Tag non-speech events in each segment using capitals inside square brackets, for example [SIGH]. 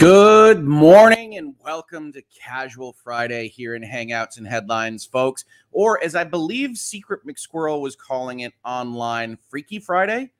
Good morning and welcome to Casual Friday here in Hangouts and Headlines, folks. Or as I believe Secret McSquirrel was calling it online, Freaky Friday.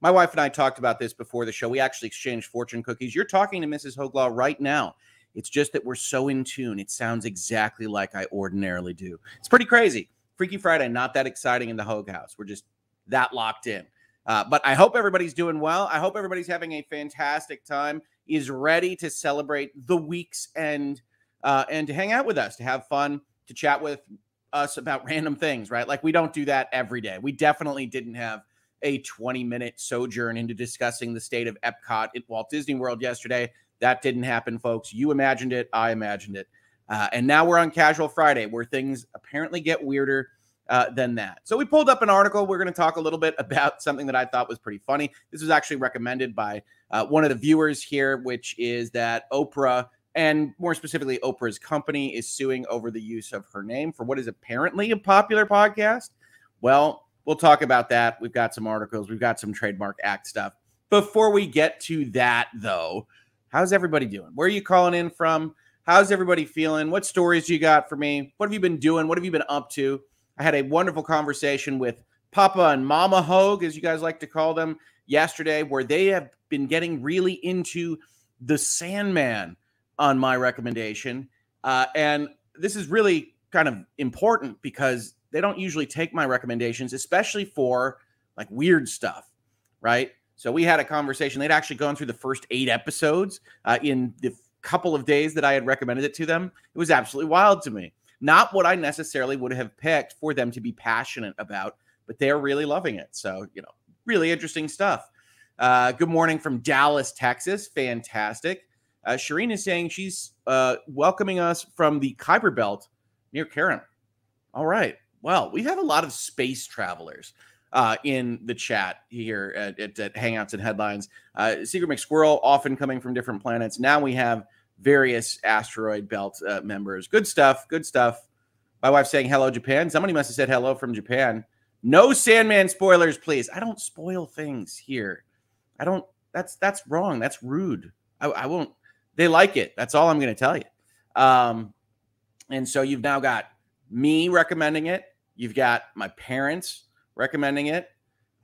My wife and I talked about this before the show. We actually exchanged fortune cookies. You're talking to Mrs. HoegLaw right now. It's just that we're so in tune. It sounds exactly like I ordinarily do. It's pretty crazy. Freaky Friday, not that exciting in the Hoeg House. We're just that locked in. Uh, but I hope everybody's doing well. I hope everybody's having a fantastic time is ready to celebrate the week's end uh, and to hang out with us, to have fun, to chat with us about random things, right? Like we don't do that every day. We definitely didn't have a 20 minute sojourn into discussing the state of Epcot at Walt Disney World yesterday. That didn't happen, folks. You imagined it. I imagined it. Uh, and now we're on Casual Friday, where things apparently get weirder uh, than that. So we pulled up an article. We're going to talk a little bit [LAUGHS] about something that I thought was pretty funny. This was actually recommended by uh, one of the viewers here, which is that Oprah and more specifically Oprah's company is suing over the use of her name for what is apparently a popular podcast. Well, we'll talk about that. We've got some articles, we've got some trademark act stuff. Before we get to that, though, how's everybody doing? Where are you calling in from? How's everybody feeling? What stories you got for me? What have you been doing? What have you been up to? I had a wonderful conversation with Papa and Mama Hoeg, as you guys like to call them, yesterday, where they have been getting really into the Sandman on my recommendation. Uh, and this is really kind of important because they don't usually take my recommendations, especially for like weird stuff, right? So we had a conversation. They'd actually gone through the first eight episodes uh, in the couple of days that I had recommended it to them. It was absolutely wild to me. Not what I necessarily would have picked for them to be passionate about, but they're really loving it. So, you know, really interesting stuff. Uh, good morning from Dallas, Texas. Fantastic. Uh, Shireen is saying she's uh, welcoming us from the Kuiper Belt near Karen. All right. Well, we have a lot of space travelers uh, in the chat here at, at, at Hangouts and Headlines. Uh, Secret McSquirrel often coming from different planets. Now we have various asteroid belt uh, members. Good stuff. Good stuff. My wife's saying hello, Japan. Somebody must have said hello from Japan. No Sandman spoilers, please. I don't spoil things here. I don't. That's that's wrong. That's rude. I, I won't. They like it. That's all I'm going to tell you. Um, and so you've now got me recommending it. You've got my parents recommending it.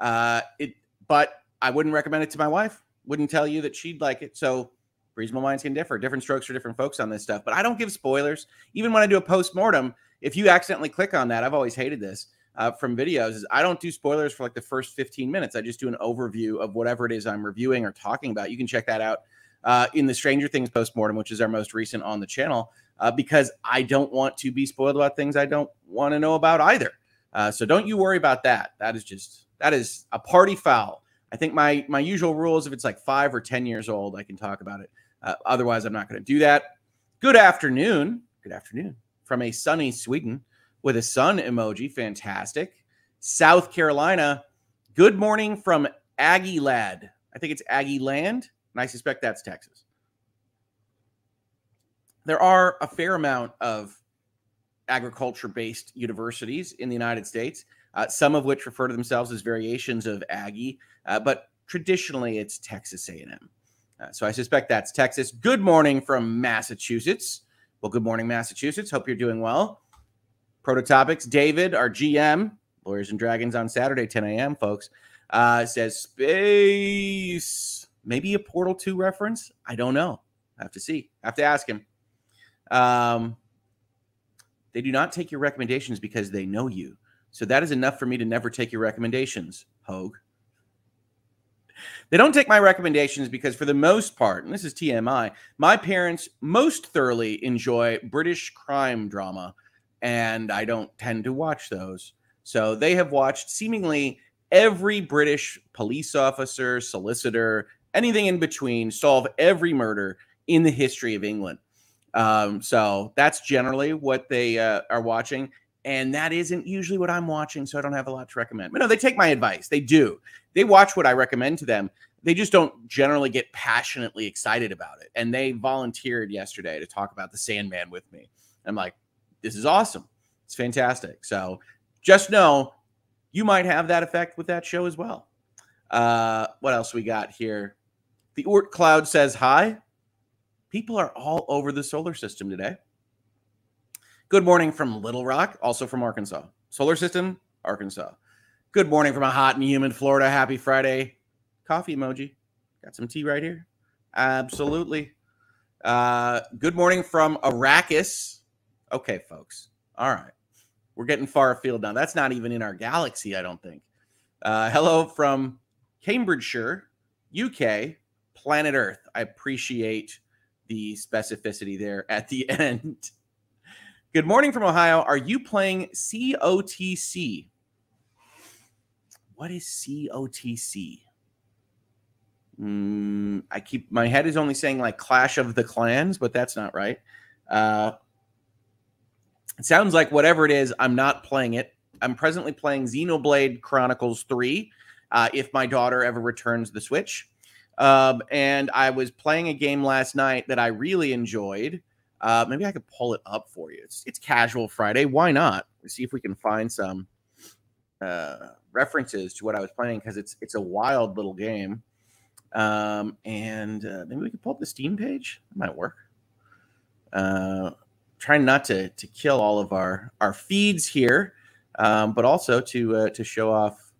Uh, it, but I wouldn't recommend it to my wife. Wouldn't tell you that she'd like it. So reasonable minds can differ. Different strokes for different folks on this stuff. But I don't give spoilers. Even when I do a post mortem, if you accidentally click on that, I've always hated this uh, from videos. Is I don't do spoilers for like the first 15 minutes. I just do an overview of whatever it is I'm reviewing or talking about. You can check that out uh, in the Stranger Things post mortem, which is our most recent on the channel, uh, because I don't want to be spoiled about things I don't want to know about either. Uh, so don't you worry about that. That is just that is a party foul. I think my my usual rule is if it's like five or ten years old, I can talk about it. Uh, otherwise, I'm not going to do that. Good afternoon. Good afternoon from a sunny Sweden with a sun emoji. Fantastic. South Carolina. Good morning from Aggie Lad. I think it's Aggie Land, and I suspect that's Texas. There are a fair amount of agriculture based universities in the United States, uh, some of which refer to themselves as variations of Aggie, uh, but traditionally it's Texas A&M. Uh, so I suspect that's Texas. Good morning from Massachusetts. Well, good morning, Massachusetts. Hope you're doing well. Prototopics, David, our GM, Lawyers and Dragons on Saturday, 10 a.m., folks, uh, says space. Maybe a Portal 2 reference? I don't know. I have to see. I have to ask him. Um, they do not take your recommendations because they know you. So that is enough for me to never take your recommendations, Hoeg. They don't take my recommendations because, for the most part, and this is TMI, my parents most thoroughly enjoy British crime drama, and I don't tend to watch those. So they have watched seemingly every British police officer, solicitor, anything in between solve every murder in the history of England. Um, so that's generally what they uh, are watching and that isn't usually what I'm watching, so I don't have a lot to recommend. But no, they take my advice. They do. They watch what I recommend to them. They just don't generally get passionately excited about it. And they volunteered yesterday to talk about the Sandman with me. I'm like, this is awesome. It's fantastic. So just know you might have that effect with that show as well. Uh, what else we got here? The Oort Cloud says hi. People are all over the solar system today. Good morning from Little Rock, also from Arkansas. Solar system, Arkansas. Good morning from a hot and humid Florida. Happy Friday. Coffee emoji. Got some tea right here. Absolutely. Uh, good morning from Arrakis. Okay, folks. All right. We're getting far afield now. That's not even in our galaxy, I don't think. Uh, hello from Cambridgeshire, UK, planet Earth. I appreciate the specificity there at the [LAUGHS] end. Good morning from Ohio. Are you playing COTC? What is COTC? Mm, I keep my head is only saying like Clash of the Clans, but that's not right. Uh, it sounds like whatever it is, I'm not playing it. I'm presently playing Xenoblade Chronicles 3 uh, if my daughter ever returns the Switch. Um, and I was playing a game last night that I really enjoyed. Uh, maybe I could pull it up for you. It's, it's casual Friday. Why not? Let's see if we can find some uh, references to what I was playing because it's it's a wild little game. Um, and uh, maybe we could pull up the Steam page. It might work. Uh, trying not to to kill all of our our feeds here, um, but also to uh, to show off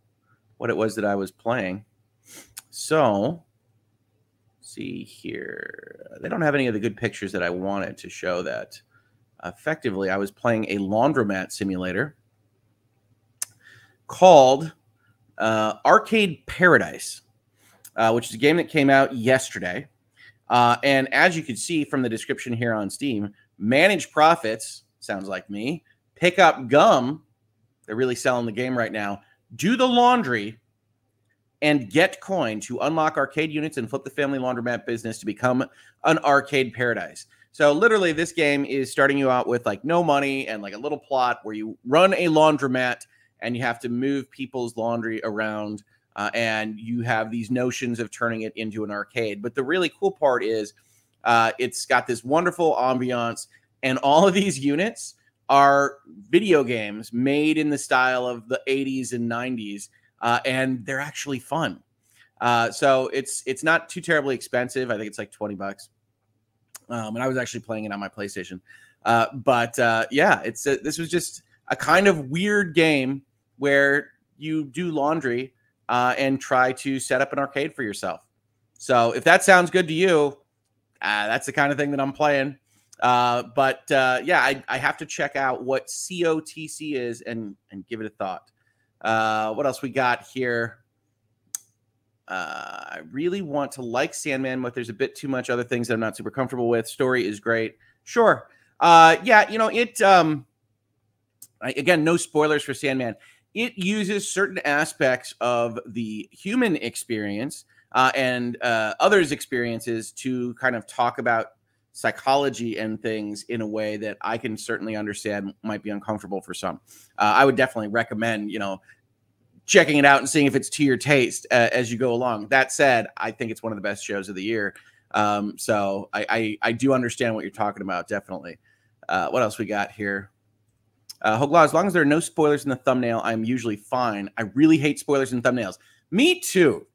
what it was that I was playing. So, see here, they don't have any of the good pictures that I wanted to show that. Effectively, I was playing a laundromat simulator called uh, Arcade Paradise, uh, which is a game that came out yesterday. Uh, and as you can see from the description here on Steam, manage profits sounds like me. Pick up gum. They're really selling the game right now. Do the laundry and get coin to unlock arcade units and flip the family laundromat business to become an arcade paradise. So literally this game is starting you out with like no money and like a little plot where you run a laundromat and you have to move people's laundry around uh, and you have these notions of turning it into an arcade. But the really cool part is uh, it's got this wonderful ambiance, and all of these units are video games made in the style of the 80s and 90s, uh, and they're actually fun. Uh, so it's it's not too terribly expensive. I think it's like 20 bucks. Um, and I was actually playing it on my PlayStation. Uh, but uh, yeah, it's a, this was just a kind of weird game where you do laundry uh, and try to set up an arcade for yourself. So if that sounds good to you, uh, that's the kind of thing that I'm playing. Uh, but uh, yeah, I, I, have to check out what COTC is and and give it a thought. Uh, what else we got here? Uh, I really want to like Sandman, but there's a bit too much other things that I'm not super comfortable with. Story is great, sure. Uh, yeah, you know it. Um, I, again, no spoilers for Sandman it uses certain aspects of the human experience uh, and uh, others' experiences to kind of talk about psychology and things in a way that I can certainly understand might be uncomfortable for some. Uh, I would definitely recommend, you know, checking it out and seeing if it's to your taste uh, as you go along. That said, I think it's one of the best shows of the year. Um, so I, I, I do understand what you're talking about, definitely. Uh, what else we got here? Uh, HoegLaw, as long as there are no spoilers in the thumbnail, I'm usually fine. I really hate spoilers in thumbnails. Me too.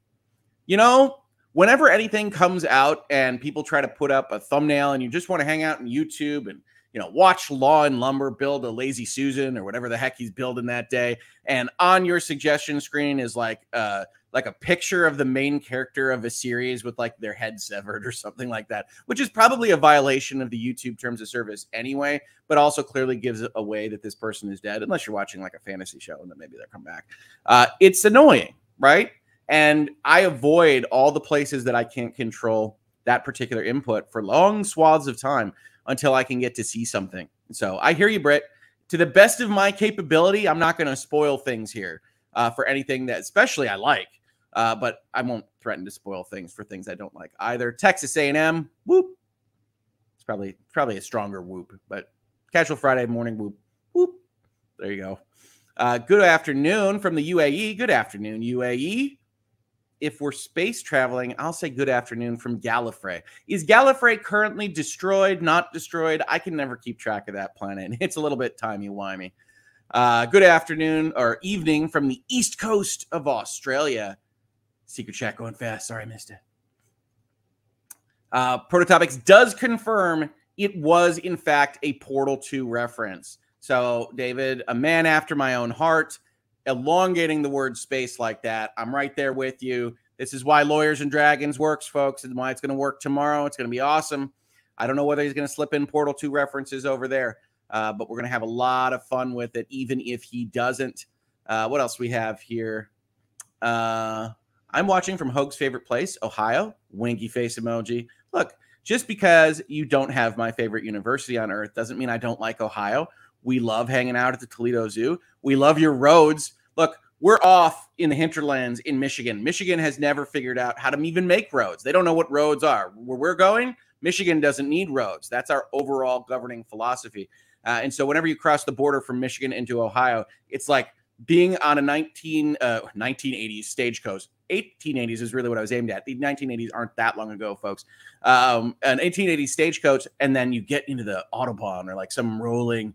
You know, whenever anything comes out and people try to put up a thumbnail and you just want to hang out on YouTube and you know watch Law and Lumber build a lazy Susan or whatever the heck he's building that day, and on your suggestion screen is like uh like a picture of the main character of a series with like their head severed or something like that, which is probably a violation of the YouTube terms of service anyway, but also clearly gives away that this person is dead, unless you're watching like a fantasy show and then maybe they'll come back. Uh, it's annoying, right? And I avoid all the places that I can't control that particular input for long swaths of time until I can get to see something. So I hear you, Britt. To the best of my capability, I'm not going to spoil things here uh, for anything that, especially I like. Uh, but I won't threaten to spoil things for things I don't like either. Texas A&M, whoop. It's probably probably a stronger whoop, but casual Friday morning whoop, whoop. There you go. Uh, good afternoon from the UAE. Good afternoon, UAE. If we're space traveling, I'll say good afternoon from Gallifrey. Is Gallifrey currently destroyed, not destroyed? I can never keep track of that planet. [LAUGHS] It's a little bit timey-wimey. Uh, good afternoon or evening from the east coast of Australia. Secret chat going fast. Sorry, I missed it. Uh, Prototopics does confirm it was, in fact, a Portal 2 reference. So, David, a man after my own heart, elongating the word space like that. I'm right there with you. This is why Lawyers and Dragons works, folks, and why it's going to work tomorrow. It's going to be awesome. I don't know whether he's going to slip in Portal 2 references over there, uh, but we're going to have a lot of fun with it, even if he doesn't. Uh, what else we have here? Uh, I'm watching from Hoeg's favorite place, Ohio. Winky face emoji. Look, just because you don't have my favorite university on earth doesn't mean I don't like Ohio. We love hanging out at the Toledo Zoo. We love your roads. Look, we're off in the hinterlands in Michigan. Michigan has never figured out how to even make roads. They don't know what roads are. Where we're going, Michigan doesn't need roads. That's our overall governing philosophy. Uh, and so whenever you cross the border from Michigan into Ohio, it's like being on a 19 uh, 1980s stagecoach 1880s is really what i was aimed at the 1980s aren't that long ago folks um, an 1880s stagecoach and then you get into the autobahn or like some rolling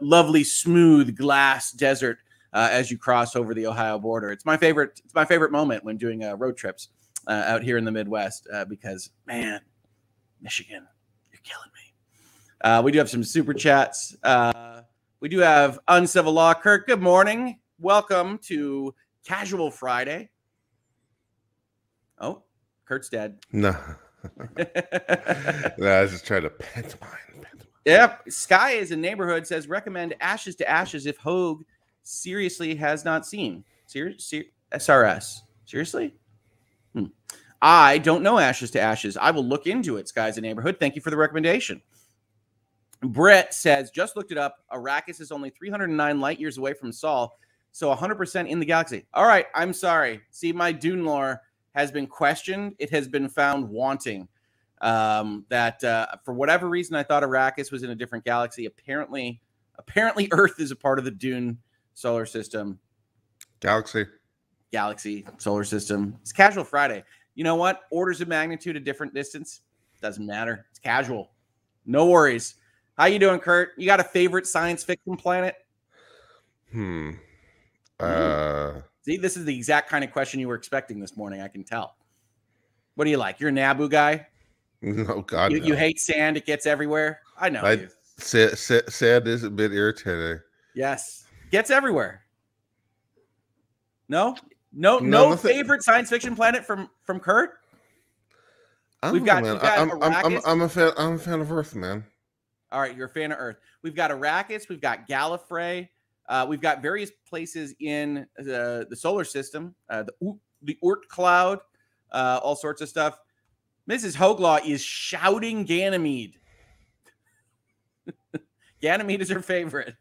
lovely smooth glass desert uh, as you cross over the ohio border it's my favorite it's my favorite moment when doing uh, road trips uh, out here in the midwest uh, because man michigan you're killing me uh, we do have some super chats we do have Uncivil Law. Kirk, good morning. Welcome to Casual Friday. Oh, Kirk's dead. No. [LAUGHS] [LAUGHS] no, I was just trying to pantomime. Yep. Sky is a neighborhood says recommend Ashes to Ashes if Hoeg seriously has not seen. Ser- ser- SRS. Seriously? Hmm. I don't know Ashes to Ashes. I will look into it. Sky's a neighborhood. Thank you for the recommendation. Brett says, just looked it up. Arrakis is only 309 light years away from Sol, so 100% in the galaxy. All right, I'm sorry. See, my Dune lore has been questioned. It has been found wanting. Um, that uh, for whatever reason, I thought Arrakis was in a different galaxy. Apparently, apparently, [LAUGHS] Earth is a part of the Dune solar system. Galaxy. Galaxy solar system. It's casual Friday. You know what? Orders of magnitude, a different distance. Doesn't matter. It's casual. No worries. How you doing, Kirk? You got a favorite science fiction planet? Hmm. Uh See, this is the exact kind of question you were expecting this morning. I can tell. What do you like? You're a Naboo guy. [LAUGHS] Oh God, you, no. you hate sand; it gets everywhere. I know. I. Sand, sand is a bit irritating. Yes, gets everywhere. No, no, No, no, favorite science fiction planet from from Kirk. I We've got, know, we've got I'm, Arrakis. I'm, I'm, I'm a fan. I'm a fan of Earth, man. All right, you're a fan of Earth. We've got Arrakis, we've got Gallifrey, uh, we've got various places in the, the solar system, uh, the the Oort cloud, uh, all sorts of stuff. Mrs. HoegLaw is shouting Ganymede. [LAUGHS] Ganymede is her favorite.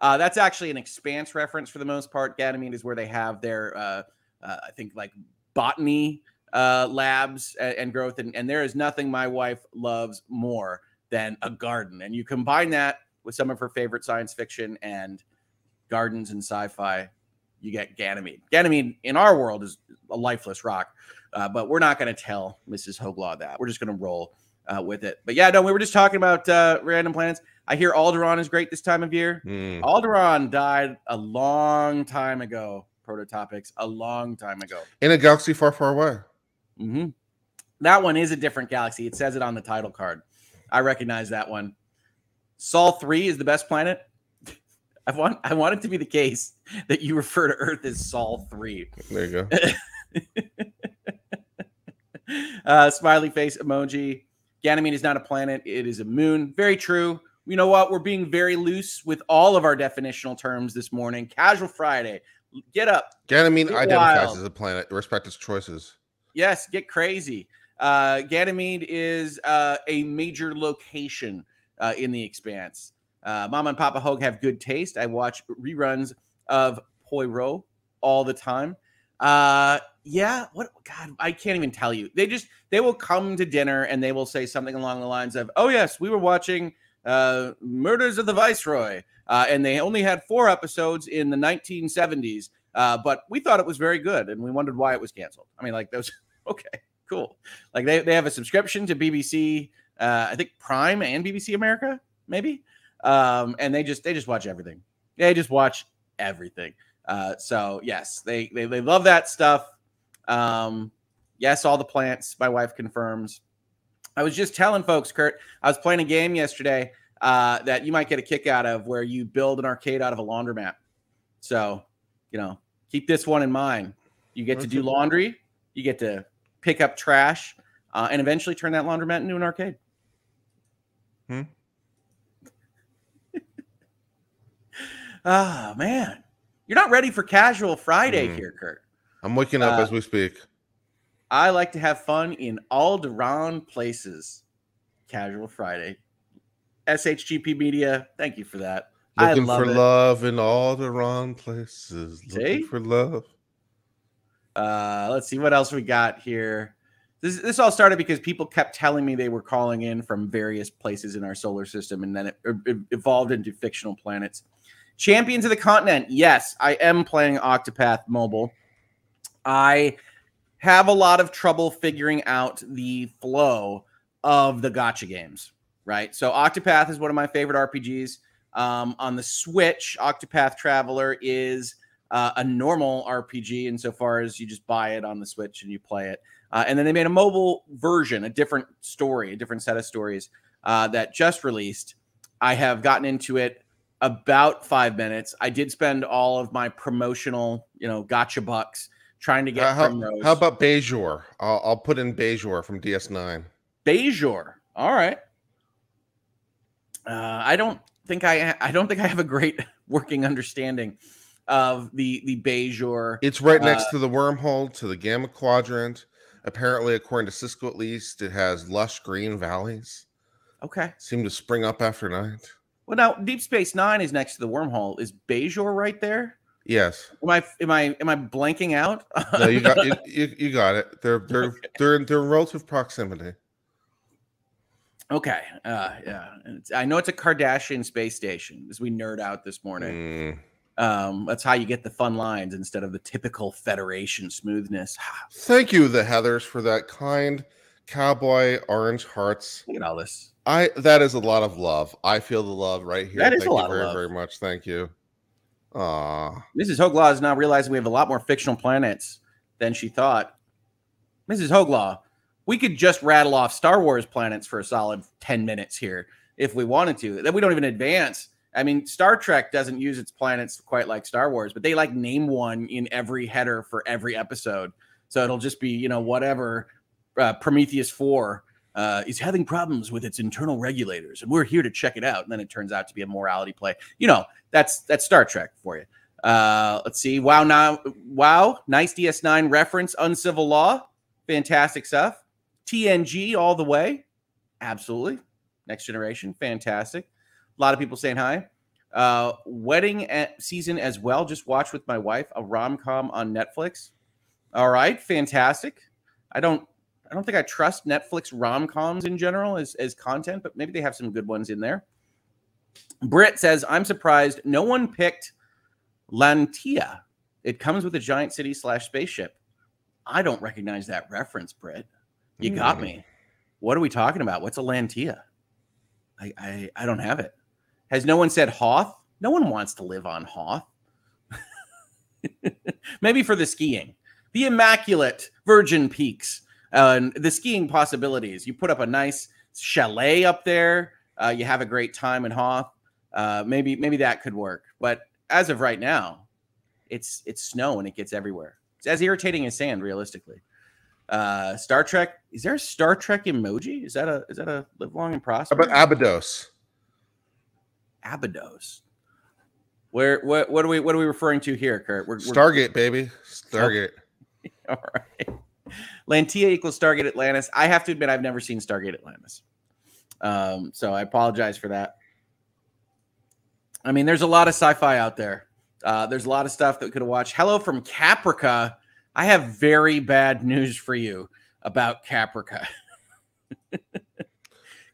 Uh, that's actually an expanse reference for the most part. Ganymede is where they have their, uh, uh, I think, like botany uh, labs and, and growth. And, and there is nothing my wife loves more than a garden. And you combine that with some of her favorite science fiction and gardens and sci-fi, you get Ganymede. Ganymede in our world is a lifeless rock, uh, but we're not going to tell Mrs. HoegLaw that. We're just going to roll uh, with it. But yeah, no, we were just talking about uh, random planets. I hear Alderaan is great this time of year. Hmm. Alderaan died a long time ago. Prototopics a long time ago. In a galaxy far, far away. hmm That one is a different galaxy. It says it on the title card. I recognize that one. Sol three is the best planet. [LAUGHS] I want I want it to be the case that you refer to Earth as Sol three. There you go. [LAUGHS] [LAUGHS] uh, smiley face emoji. Ganymede is not a planet; it is a moon. Very true. You know what? We're being very loose with all of our definitional terms this morning. Casual Friday. Get up. Ganymede Get identifies wild. as a planet. Respect its choices. Yes, get crazy. Uh, Ganymede is uh, a major location uh, in the expanse. Uh, Mama and Papa Hoeg have good taste. I watch reruns of Poirot all the time. Uh, yeah, what God, I can't even tell you. They just they will come to dinner and they will say something along the lines of, "Oh yes, we were watching uh, Murders of the Viceroy, uh, and they only had four episodes in the 1970s, uh, but we thought it was very good, and we wondered why it was canceled." I mean, like those. [LAUGHS] Okay, cool. Like they they have a subscription to BBC, uh, I think Prime and BBC America, maybe, um, and they just they just watch everything. They just watch everything. Uh, so yes, they, they they love that stuff. Um, yes, all the plants. My wife confirms. I was just telling folks, Kirk, I was playing a game yesterday uh, that you might get a kick out of where you build an arcade out of a laundromat. So, you know, keep this one in mind. You get to do laundry, you get to pick up trash, uh, and eventually turn that laundromat into an arcade. Hmm. [LAUGHS] Ah, man. You're not ready for casual Friday Mm. here, Kirk. I'm waking up Uh, as we speak. I like to have fun in all around places. Casual Friday. SHGP Media, thank you for that. I Looking love for it. love in all the wrong places. See? Looking for love. Uh, let's see what else we got here. This this all started because people kept telling me they were calling in from various places in our solar system, and then it, it evolved into fictional planets. Champions of the Continent. Yes, I am playing Octopath Mobile. I have a lot of trouble figuring out the flow of the gacha games, right? So Octopath is one of my favorite RPGs. Um, on the Switch, Octopath Traveler is uh, a normal RPG insofar as you just buy it on the Switch and you play it. Uh, and then they made a mobile version, a different story, a different set of stories uh, that just released. I have gotten into it about five minutes. I did spend all of my promotional, you know, gacha bucks trying to get Uh, how, Primrose. how about Bajor? I'll, I'll put in Bajor from DS9. Bajor. All right. Uh, I don't think I I don't think I have a great [LAUGHS] working understanding of the the Bajor. It's right next Uh, to the wormhole, to the Gamma Quadrant. Apparently, according to Sisko at least, it has lush green valleys. Okay. Seem to spring up after night. Well, now Deep Space Nine is next to the wormhole. Is Bajor right there? Yes. Am I am I am I blanking out? No, you got you, [LAUGHS] you, you got it. They're they're they're in they're relative proximity. okay. Uh, yeah. It's, I know it's a Cardassian space station. As we nerd out this morning, Mm. um, that's how you get the fun lines instead of the typical Federation smoothness. [SIGHS] Thank you, the Heathers, for that kind cowboy orange hearts. Look at all this. I that is a lot of love. I feel the love right here. That is Thank a you lot of very, love. very much. Thank you. Aw. Mrs. HoegLaw is now realizing we have a lot more fictional planets than she thought. Mrs. HoegLaw, we could just rattle off Star Wars planets for a solid 10 minutes here if we wanted to. Then we don't even advance. I mean, Star Trek doesn't use its planets quite like Star Wars, but they like name one in every header for every episode. So it'll just be, you know, whatever uh, Prometheus 4 uh, is having problems with its internal regulators, and we're here to check it out. And then it turns out to be a morality play. You know, that's that's Star Trek for you. Uh, let's see. Wow, now, wow, nice DS9 reference. Uncivil Law, fantastic stuff. TNG all the way, absolutely. Next Generation, fantastic. A lot of people saying hi. Uh, wedding at season as well. Just watched with my wife a rom com on Netflix. All right, fantastic. I don't, I don't think I trust Netflix rom coms in general as as content, but maybe they have some good ones in there. Britt says, "I'm surprised no one picked Lantia. It comes with a giant city slash spaceship. I don't recognize that reference, Britt. You got Hmm. me. What are we talking about? What's a Lantia? I, I I don't have it. Has no one said Hoth? No one wants to live on Hoth. [LAUGHS] Maybe for the skiing, the immaculate Virgin Peaks, uh, and the skiing possibilities. You put up a nice chalet up there. Uh, you have a great time in Hoth. Uh, maybe maybe that could work. But as of right now, it's it's snow and it gets everywhere. It's as irritating as sand, realistically. Uh, Star Trek. Is there a Star Trek emoji? Is that a is that a live long and How prosper? about Abydos? Abydos. Where what what are we what are we referring to here, Kirk? We're, we're Stargate, baby. Stargate. [LAUGHS] all right. Lantia equals Stargate Atlantis. I have to admit I've never seen Stargate Atlantis. Um, so I apologize for that. I mean, there's a lot of sci-fi out there. Uh, there's a lot of stuff that we could watched. Hello from Caprica. I have very bad news for you about Caprica. [LAUGHS]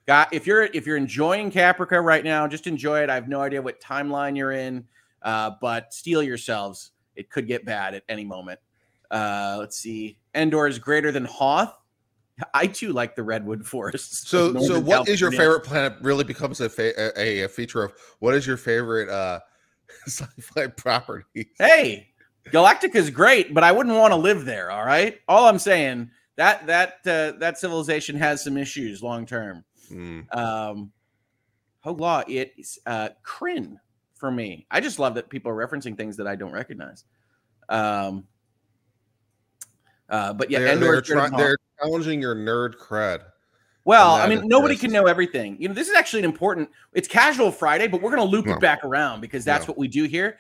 Got if you're if you're enjoying Caprica right now, just enjoy it. I have no idea what timeline you're in, uh, but steel yourselves. It could get bad at any moment. Uh, let's see. Endor is greater than Hoth. I too like the redwood forests. [LAUGHS] So, so what is your favorite planet? Really becomes a, fa- a a feature of what is your favorite uh [LAUGHS] sci-fi property? Hey, Galactica is great, but I wouldn't want to live there. All right. All I'm saying, that that uh, that civilization has some issues long term. Mm. Um, HoegLaw, it's uh, Krynn for me. I just love that people are referencing things that I don't recognize. Um, uh, but yeah, they're, Endor they're, try- they're challenging your nerd cred. Well, I mean, nobody can know everything. You know, this is actually an important. It's casual Friday, but we're going to loop No. it back around because that's No. what we do here.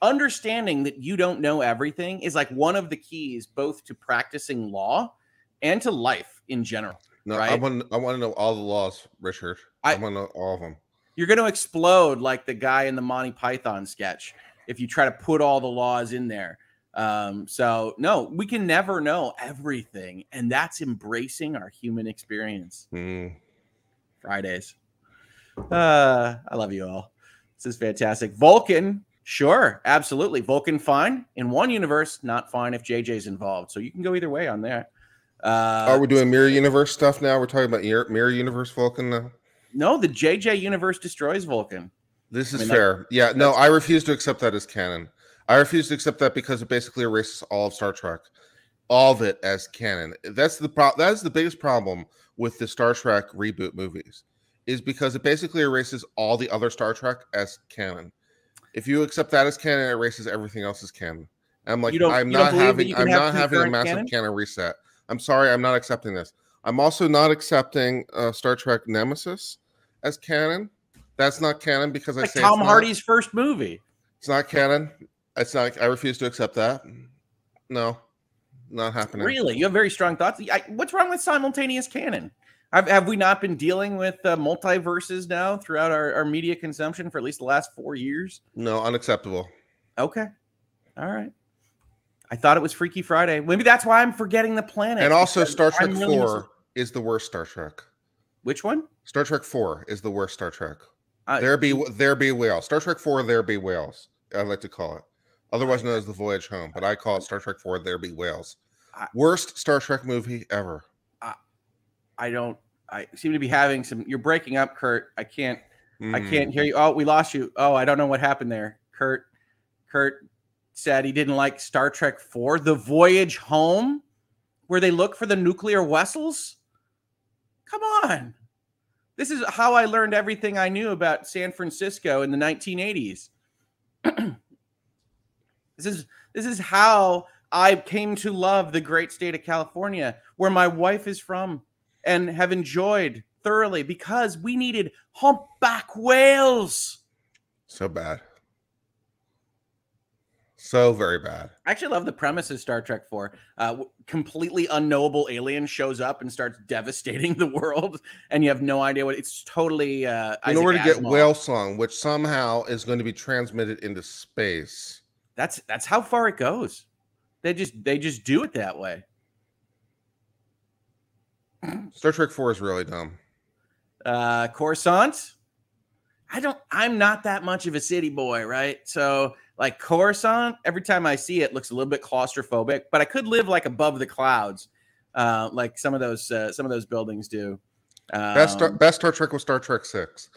Understanding that you don't know everything is like one of the keys, both to practicing law and to life in general. No, I Right? want I want to know all the laws, Richard. I, I- want to know all of them. You're going to explode like the guy in the Monty Python sketch if you try to put all the laws in there. Um, so no, we can never know everything, and that's embracing our human experience. Mm. Fridays. Uh, I love you all. This is fantastic. Vulcan, sure, absolutely. Vulcan, fine. In one universe, not fine if JJ's involved. So you can go either way on that. Uh, Are we doing mirror universe stuff now? We're talking about mirror universe Vulcan now. no, the JJ universe destroys Vulcan. This is mean, that- fair. yeah, no, I refuse to accept that as canon. I refuse to accept that because it basically erases all of Star Trek, all of it as canon. That's the pro- That is the biggest problem with the Star Trek reboot movies, is because it basically erases all the other Star Trek as canon. If you accept that as canon, it erases everything else as canon. I'm like, I'm not having, I'm not having a massive canon? canon reset. I'm sorry, I'm not accepting this. I'm also not accepting uh, Star Trek Nemesis as canon. That's not canon because I Like say Tom it's not. Hardy's first movie. It's not canon. It's not. I refuse to accept that. No, not happening. Really, you have very strong thoughts. I, what's wrong with simultaneous canon? Have, have we not been dealing with uh, multiverses now throughout our, our media consumption for at least the last four years? No, unacceptable. Okay. All right. I thought it was Freaky Friday. Maybe that's why I'm forgetting the planet. And also, Star Trek really Four mis- is the worst Star Trek. Which one? Star Trek Four is the worst Star Trek. Uh, there be there be whales. Star Trek Four, there be whales. I like to call it, otherwise known as the Voyage Home. But I call it Star Trek Four, there be whales. I- Worst Star Trek movie ever. I don't. I seem to be having some. You're breaking up, Kirk. I can't. I Mm. can't hear you. Oh, we lost you. Oh, I don't know what happened there. Kirk. Kirk said he didn't like Star Trek Four, The Voyage Home, where they look for the nuclear vessels. Come on. This is how I learned everything I knew about San Francisco in the 1980s. [CLEARS THROAT] this is this is how I came to love the great state of California, where my wife is from and have enjoyed thoroughly because we needed humpback whales. So bad. So very bad. I actually love the premise of Star Trek 4. Uh, completely unknowable alien shows up and starts devastating [LAUGHS] the world, and you have no idea what it's totally. Uh, In Isaac order to get Asimov. whale song, which somehow is going to be transmitted into space. That's that's how far it goes. They just they just do it that way. [CLEARS THROAT] Star Trek Four is really dumb. uh Coruscant. I don't I'm not that much of a city boy, right? So like Coruscant, every time I see it looks a little bit claustrophobic, but I could live like above the clouds. Uh like some of those uh, some of those buildings do. Um, Best Star, best Star Trek was Star Trek Six.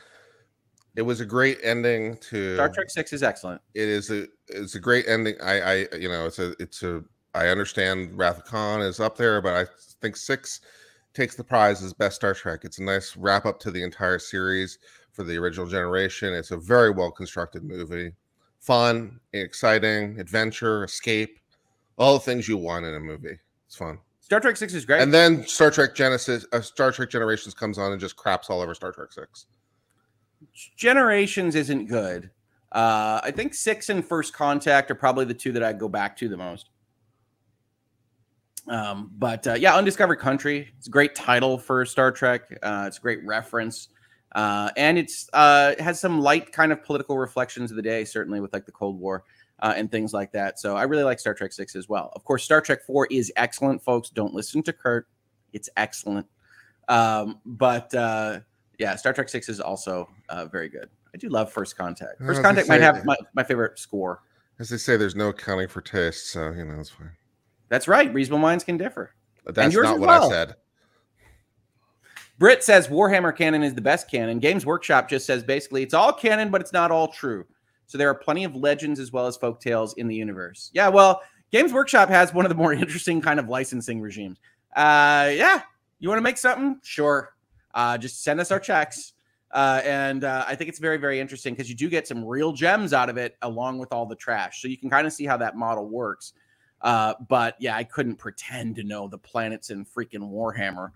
It was a great ending to Star Trek 6 is excellent. It is a it's a great ending. I I you know it's a it's a I understand Wrath of Khan is up there, but I think six takes the prize as best Star Trek. It's a nice wrap up to the entire series for the original generation. It's a very well constructed movie, fun, exciting, adventure, escape, all the things you want in a movie. It's fun. Star Trek 6 is great. And then Star Trek Genesis, uh, Star Trek Generations comes on and just craps all over Star Trek Six. Generations isn't good. Uh, I think six and First Contact are probably the two that I'd go back to the most. Um, but uh, yeah, Undiscovered Country. It's a great title for Star Trek. Uh, it's a great reference, uh, and it's uh, it has some light kind of political reflections of the day, certainly with like the Cold War uh, and things like that. So I really like Star Trek Six as well. Of course, Star Trek Four is excellent, folks. Don't listen to Kirk; it's excellent. Um, but uh, yeah, Star Trek Six is also uh, very good. I do love First Contact. First gonna Contact might have my, my favorite score. As they say, there's no accounting for taste, so you know it's fine. That's right. Reasonable minds can differ. But that's not as what I said. Britt says Warhammer canon is the best canon. Games Workshop just says basically it's all canon, but it's not all true. So there are plenty of legends as well as folk tales in the universe. Yeah, well, Games Workshop has one of the more [LAUGHS] interesting kind of licensing regimes. Uh, yeah, you want to make something? Sure. Uh, just send us our checks. Uh, and uh, I think it's very, very interesting because you do get some real gems out of it along with all the trash. So you can kind of see how that model works. Uh, but yeah, I couldn't pretend to know the planets in freaking Warhammer.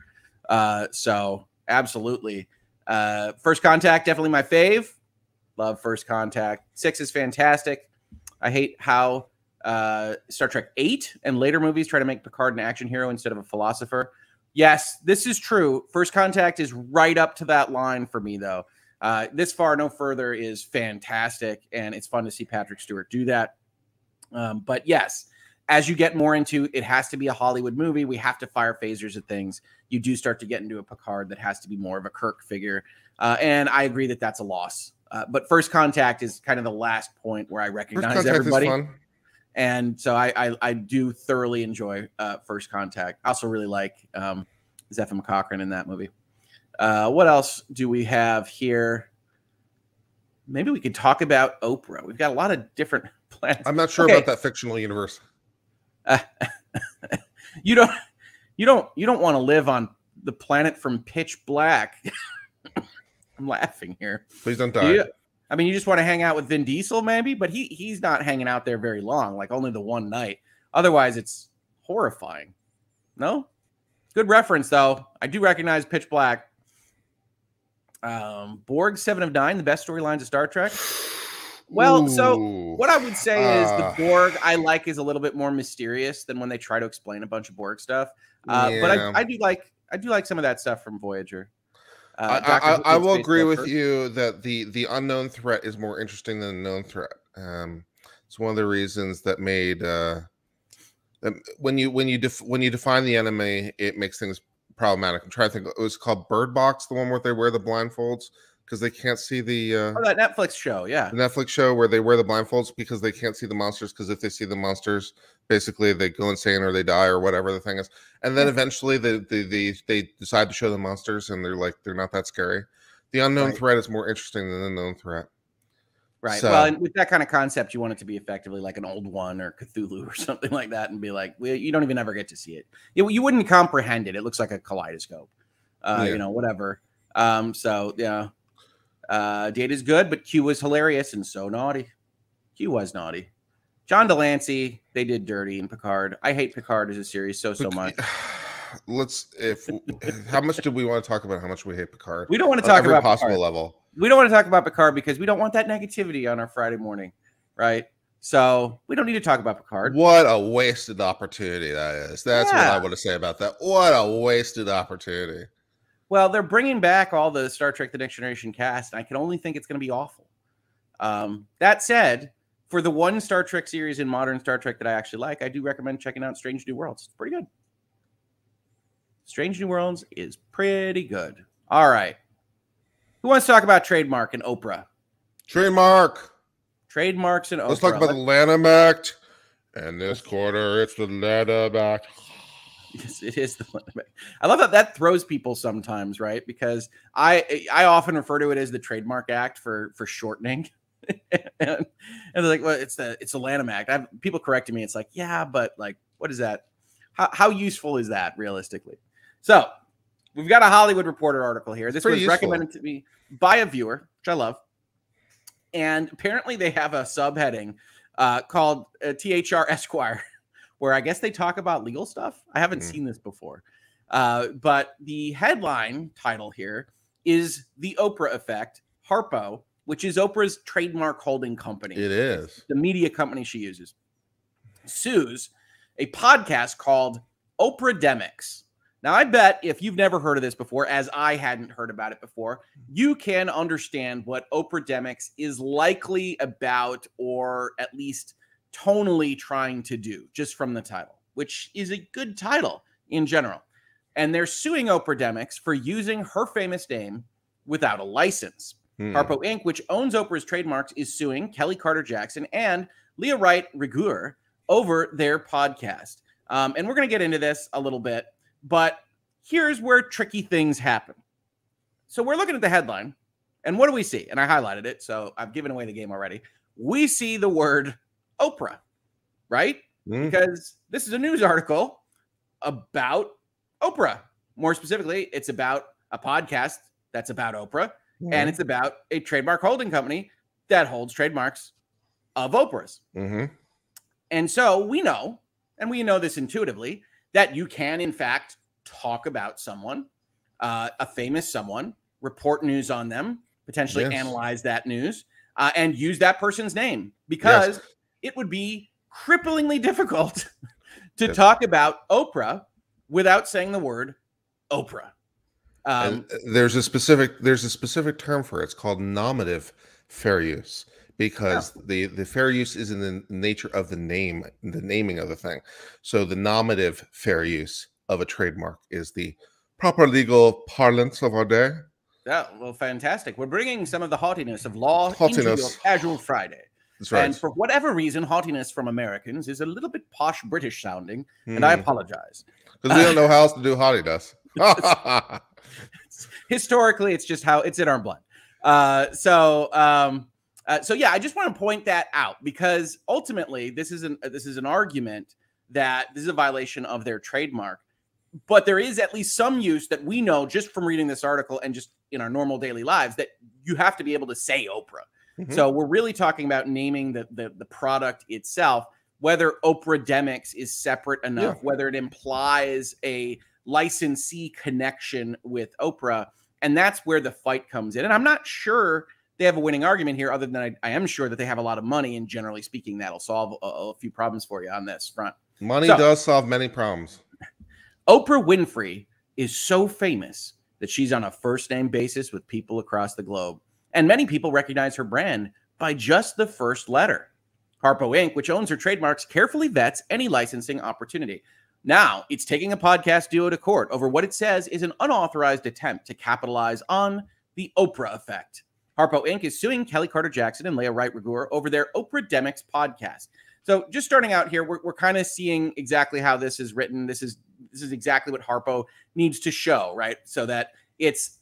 Uh, so absolutely. Uh, First Contact, definitely my fave. Love First Contact. Six is fantastic. I hate how uh, Star Trek 8 and later movies try to make Picard an action hero instead of a philosopher. Yes, this is true. First Contact is right up to that line for me, though. Uh, this far, no further is fantastic, and it's fun to see Patrick Stewart do that. Um, but yes, as you get more into it has to be a Hollywood movie. We have to fire phasers at things. You do start to get into a Picard that has to be more of a Kirk figure. Uh, and I agree that that's a loss. Uh, but First Contact is kind of the last point where I recognize everybody. And so I, I, I do thoroughly enjoy uh, First Contact. I also really like um, Zefram Cochrane in that movie. Uh, what else do we have here? Maybe we could talk about Oprah. We've got a lot of different [LAUGHS] plans. I'm not sure okay. about that fictional universe. Uh, [LAUGHS] you don't you don't you don't want to live on the planet from pitch black. [LAUGHS] I'm laughing here. Please don't die. You, I mean, you just want to hang out with Vin Diesel, maybe, but he he's not hanging out there very long, like only the one night. Otherwise, it's horrifying. No, good reference though. I do recognize Pitch Black. Um, Borg Seven of Nine, the best storylines of Star Trek. Well, Ooh. so what I would say uh, is the ah. Borg I like is a little bit more mysterious than when they try to explain a bunch of Borg stuff. Uh, yeah. But I, I, do like I do like some of that stuff from Voyager. Uh, I, I, I, will agree with you that the the unknown threat is more interesting than the known threat. Um, it's one of the reasons that made uh, when you when you def, when you define the enemy, it makes things problematic. I'm trying to think. It was called Bird Box, the one where they wear the blindfolds because they can't see the uh, oh, that Netflix show, yeah, the Netflix show where they wear the blindfolds because they can't see the monsters. Because if they see the monsters, basically they go insane or they die or whatever the thing is. And then eventually they they they, they decide to show the monsters, and they're like they're not that scary. The unknown right. threat is more interesting than the known threat. Right. So, well, with that kind of concept, you want it to be effectively like an old one or Cthulhu or [LAUGHS] something like that, and be like, well, you don't even ever get to see it. You, you wouldn't comprehend it. It looks like a kaleidoscope. Uh, yeah. You know, whatever. Um, so yeah, uh, Data's good, but Q was hilarious and so naughty. Q was naughty. John de Lancie, they did dirty in Picard. I hate Picard as a series so so much. [SIGHS] Let's if how much do we want to talk about how much we hate Picard? We don't want to talk about possible Picard. level. We don't want to talk about Picard because we don't want that negativity on our Friday morning, right? So we don't need to talk about Picard. What a wasted opportunity that is. That's yeah. what I want to say about that. What a wasted opportunity. Well, they're bringing back all the Star Trek: The Next Generation cast, and I can only think it's going to be awful. Um, that said, for the one Star Trek series in modern Star Trek that I actually like, I do recommend checking out Strange New Worlds. It's pretty good. Strange New Worlds is pretty good. All right. Who wants to talk about trademark and Oprah? Trademark. Trademarks and Oprah. Let's talk about the Lanham Act. And this quarter, it's the Lanham Act. Yes, it is the. I love that that throws people sometimes, right? Because I I often refer to it as the Trademark Act for for shortening. [LAUGHS] and, and, they're like, well, it's the it's the Lanham Act. I've, people correcting me. It's like, yeah, but like, what is that? How, how useful is that realistically? So we've got a Hollywood Reporter article here. This was useful. recommended to me by a viewer, which I love. And apparently, they have a subheading uh, called uh, THR Esquire where I guess they talk about legal stuff. I haven't mm. seen this before. Uh, but the headline title here is The Oprah Effect, Harpo, which is Oprah's trademark holding company. It is. The media company she uses. Sues a podcast called Oprah Demics. Now, I bet if you've never heard of this before, as I hadn't heard about it before, you can understand what Oprah Demics is likely about, or at least tonally trying to do just from the title, which is a good title in general. And they're suing Oprah Demics for using her famous name without a license. Hmm. Harpo Inc., which owns Oprah's trademarks, is suing Kelly Carter Jackson and Leah Wright Rigueur over their podcast. Um, and we're going to get into this a little bit, but here's where tricky things happen. So we're looking at the headline, and what do we see? And I highlighted it, so I've given away the game already. We see the word Oprah, right? Mm. Because this is a news article about Oprah. More specifically, it's about a podcast that's about Oprah, mm-hmm. and it's about a trademark holding company that holds trademarks of Oprah's. Mm-hmm. And so we know, and we know this intuitively, that you can, in fact, talk about someone, uh, a famous someone, report news on them, potentially yes. analyze that news, uh, and use that person's name because yes. It would be cripplingly difficult [LAUGHS] to yes. talk about Oprah without saying the word Oprah. Um, there's a specific there's a specific term for it. It's called nominative fair use because yeah. the the fair use is in the nature of the name, the naming of the thing. So the nominative fair use of a trademark is the proper legal parlance of our day. Yeah, well, fantastic. We're bringing some of the haughtiness of law haughtiness. into your casual Friday. That's right. And for whatever reason, haughtiness from Americans is a little bit posh British sounding, mm. and I hmm. apologize. Because we don't know how else to do haughtiness. [LAUGHS] [LAUGHS] Historically, it's just how it's in our blood. Uh, so, um, uh, so yeah, I just want to point that out because ultimately, this is an this is an argument that this is a violation of their trademark. But there is at least some use that we know just from reading this article and just in our normal daily lives that you have to be able to say Oprah. Mm-hmm. So we're really talking about naming the, the, the product itself, whether Oprah Demix is separate enough, yeah. whether it implies a licensee connection with Oprah. And that's where the fight comes in. And I'm not sure they have a winning argument here, other than I, I am sure that they have a lot of money. And generally speaking, that'll solve a, a few problems for you on this front. Money so, does solve many problems. [LAUGHS] Oprah Winfrey is so famous that she's on a first name basis with people across the globe. And many people recognize her brand by just the first letter. Harpo Inc., which owns her trademarks, carefully vets any licensing opportunity. Now, it's taking a podcast duo to court over what it says is an unauthorized attempt to capitalize on the Oprah effect. Harpo Inc. is suing Kellie Carter Jackson and Leah Wright Rigueur over their Oprah Demix podcast. So, just starting out here, we're, we're kind of seeing exactly how this is written. This is this is exactly what Harpo needs to show, right? So that it's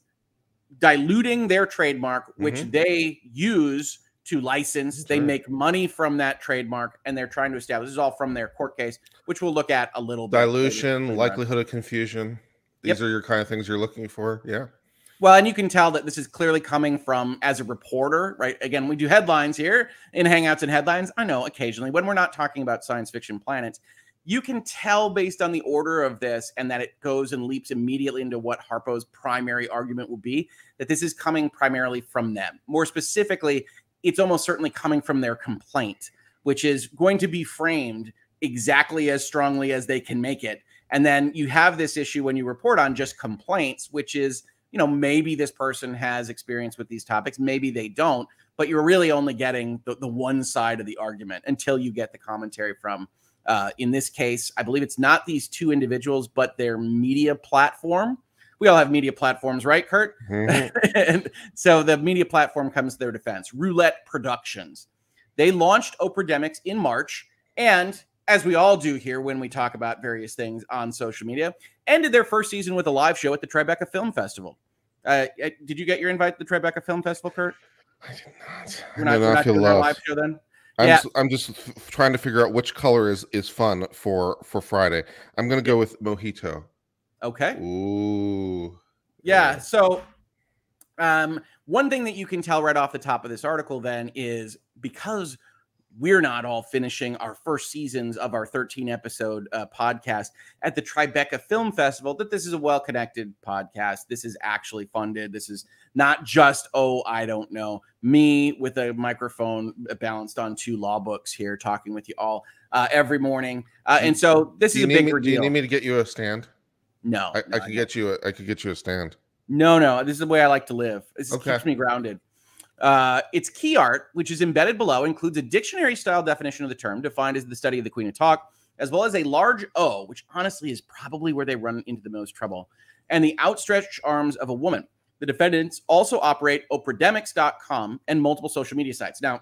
diluting their trademark, which mm-hmm. they use to license. They make money from that trademark, and they're trying to establish. This is all from their court case, which we'll look at a little bit. Dilution, likelihood of confusion. These yep. are your kind of things you're looking for. Yeah. Well, and you can tell that this is clearly coming from as a reporter, right? Again, we do headlines here in Hangouts and Headlines. I know occasionally when we're not talking about science fiction planets, you can tell based on the order of this and that it goes and leaps immediately into what Harpo's primary argument will be that this is coming primarily from them. More specifically, it's almost certainly coming from their complaint, which is going to be framed exactly as strongly as they can make it. And then you have this issue when you report on just complaints, which is, you know, maybe this person has experience with these topics, maybe they don't, but you're really only getting the, the one side of the argument until you get the commentary from uh, in this case, I believe it's not these two individuals, but their media platform. We all have media platforms, right, Kirk? Mm-hmm. [LAUGHS] and so the media platform comes to their defense. Roulette Productions. They launched Oprah Demix in March, and as we all do here when we talk about various things on social media, ended their first season with a live show at the Tribeca Film Festival. Uh, uh did you get your invite to the Tribeca Film Festival, Kirk? I did not. You're not, you're not doing love. live show then? I'm yeah. just, I'm just trying to figure out which color is is fun for for Friday. I'm gonna go with mojito. Okay. Ooh. Yeah. So, um, one thing that you can tell right off the top of this article then is because we're not all finishing our first seasons of our 13 episode uh, podcast at the Tribeca Film Festival, that this is a well connected podcast. This is actually funded. This is not just, oh, I don't know, me with a microphone balanced on two law books here talking with you all uh, every morning. Uh, and so this is a bigger me, deal. Do you need me to get you a stand? No, I, no, I could get you. A, I could get you a stand. No, no, this is the way I like to live. This okay. keeps me grounded. Uh, its key art, which is embedded below, includes a dictionary style definition of the term, defined as the study of the Queen of Talk, as well as a large O, which honestly is probably where they run into the most trouble, and the outstretched arms of a woman. The defendants also operate OprahDemix.com and multiple social media sites. Now,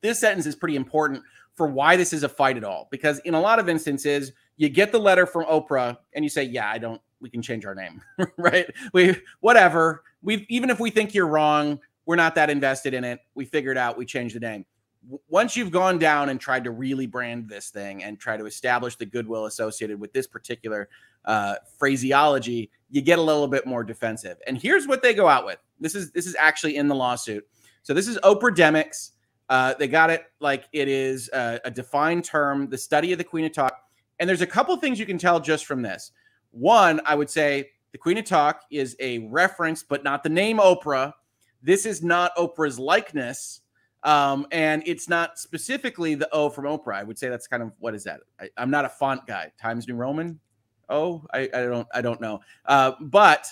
this sentence is pretty important for why this is a fight at all, because in a lot of instances, you get the letter from Oprah and you say, "Yeah, I don't. We can change our name, [LAUGHS] right? We whatever. We even if we think you're wrong, we're not that invested in it. We figured out we changed the name. once you've gone down and tried to really brand this thing and try to establish the goodwill associated with this particular uh, phraseology, you get a little bit more defensive. And here's what they go out with. This is this is actually in the lawsuit. So this is Oprah Demics. Uh, they got it like it is a, a defined term, the study of the Queen of Talk. And there's a couple things you can tell just from this. One, I would say the Queen of Talk is a reference, but not the name Oprah. This is not Oprah's likeness. Um, and it's not specifically the O from Oprah. I would say that's kind of what is that? I, am not a font guy. Times New Roman. Oh, I, I don't I don't know. Uh, but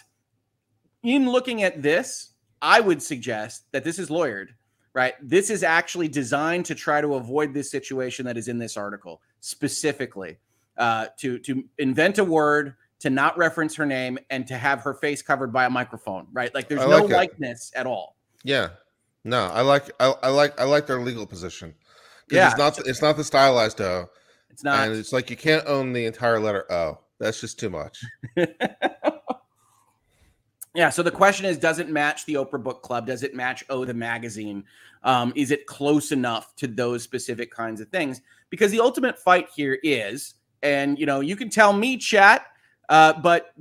in looking at this, I would suggest that this is lawyered, right? This is actually designed to try to avoid this situation that is in this article specifically, uh, to to invent a word to not reference her name and to have her face covered by a microphone, right? Like there's no likeness at all. Yeah. No, I like I, I like I like their legal position. Yeah, it's not it's not the stylized O. It's not, and it's like you can't own the entire letter O. That's just too much. [LAUGHS] yeah. So the question is, does it match the Oprah Book Club? Does it match O the magazine? Um, is it close enough to those specific kinds of things? Because the ultimate fight here is, and you know, you can tell me, chat, uh, but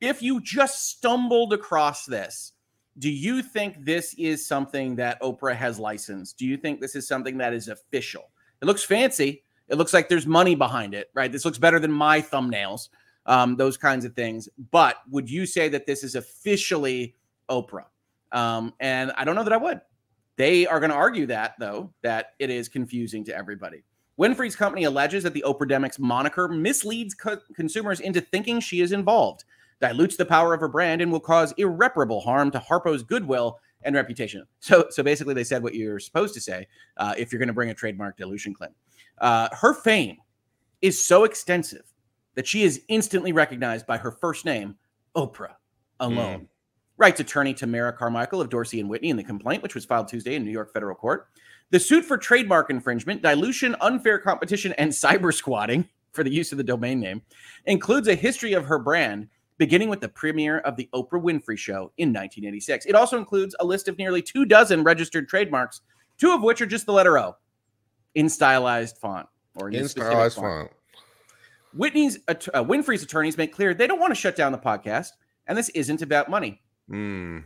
if you just stumbled across this do you think this is something that Oprah has licensed? Do you think this is something that is official? It looks fancy. It looks like there's money behind it, right? This looks better than my thumbnails, um, those kinds of things. But would you say that this is officially Oprah? Um, and I don't know that I would. They are going to argue that, though, that it is confusing to everybody. Winfrey's company alleges that the Oprah Demics moniker misleads co- consumers into thinking she is involved dilutes the power of her brand and will cause irreparable harm to Harpo's goodwill and reputation. So, so basically, they said what you're supposed to say uh, if you're going to bring a trademark dilution claim. Uh, her fame is so extensive that she is instantly recognized by her first name, Oprah, alone. Mm. Writes attorney Tamara Carmichael of Dorsey and Whitney in the complaint, which was filed Tuesday in New York federal court. The suit for trademark infringement, dilution, unfair competition, and [LAUGHS] cyber squatting for the use of the domain name includes a history of her brand beginning with the premiere of the Oprah Winfrey Show in 1986. It also includes a list of nearly two dozen registered trademarks, two of which are just the letter O in stylized font or in, in stylized font. font. Whitney's uh, Winfrey's attorneys make clear they don't want to shut down the podcast, and this isn't about money. Mm.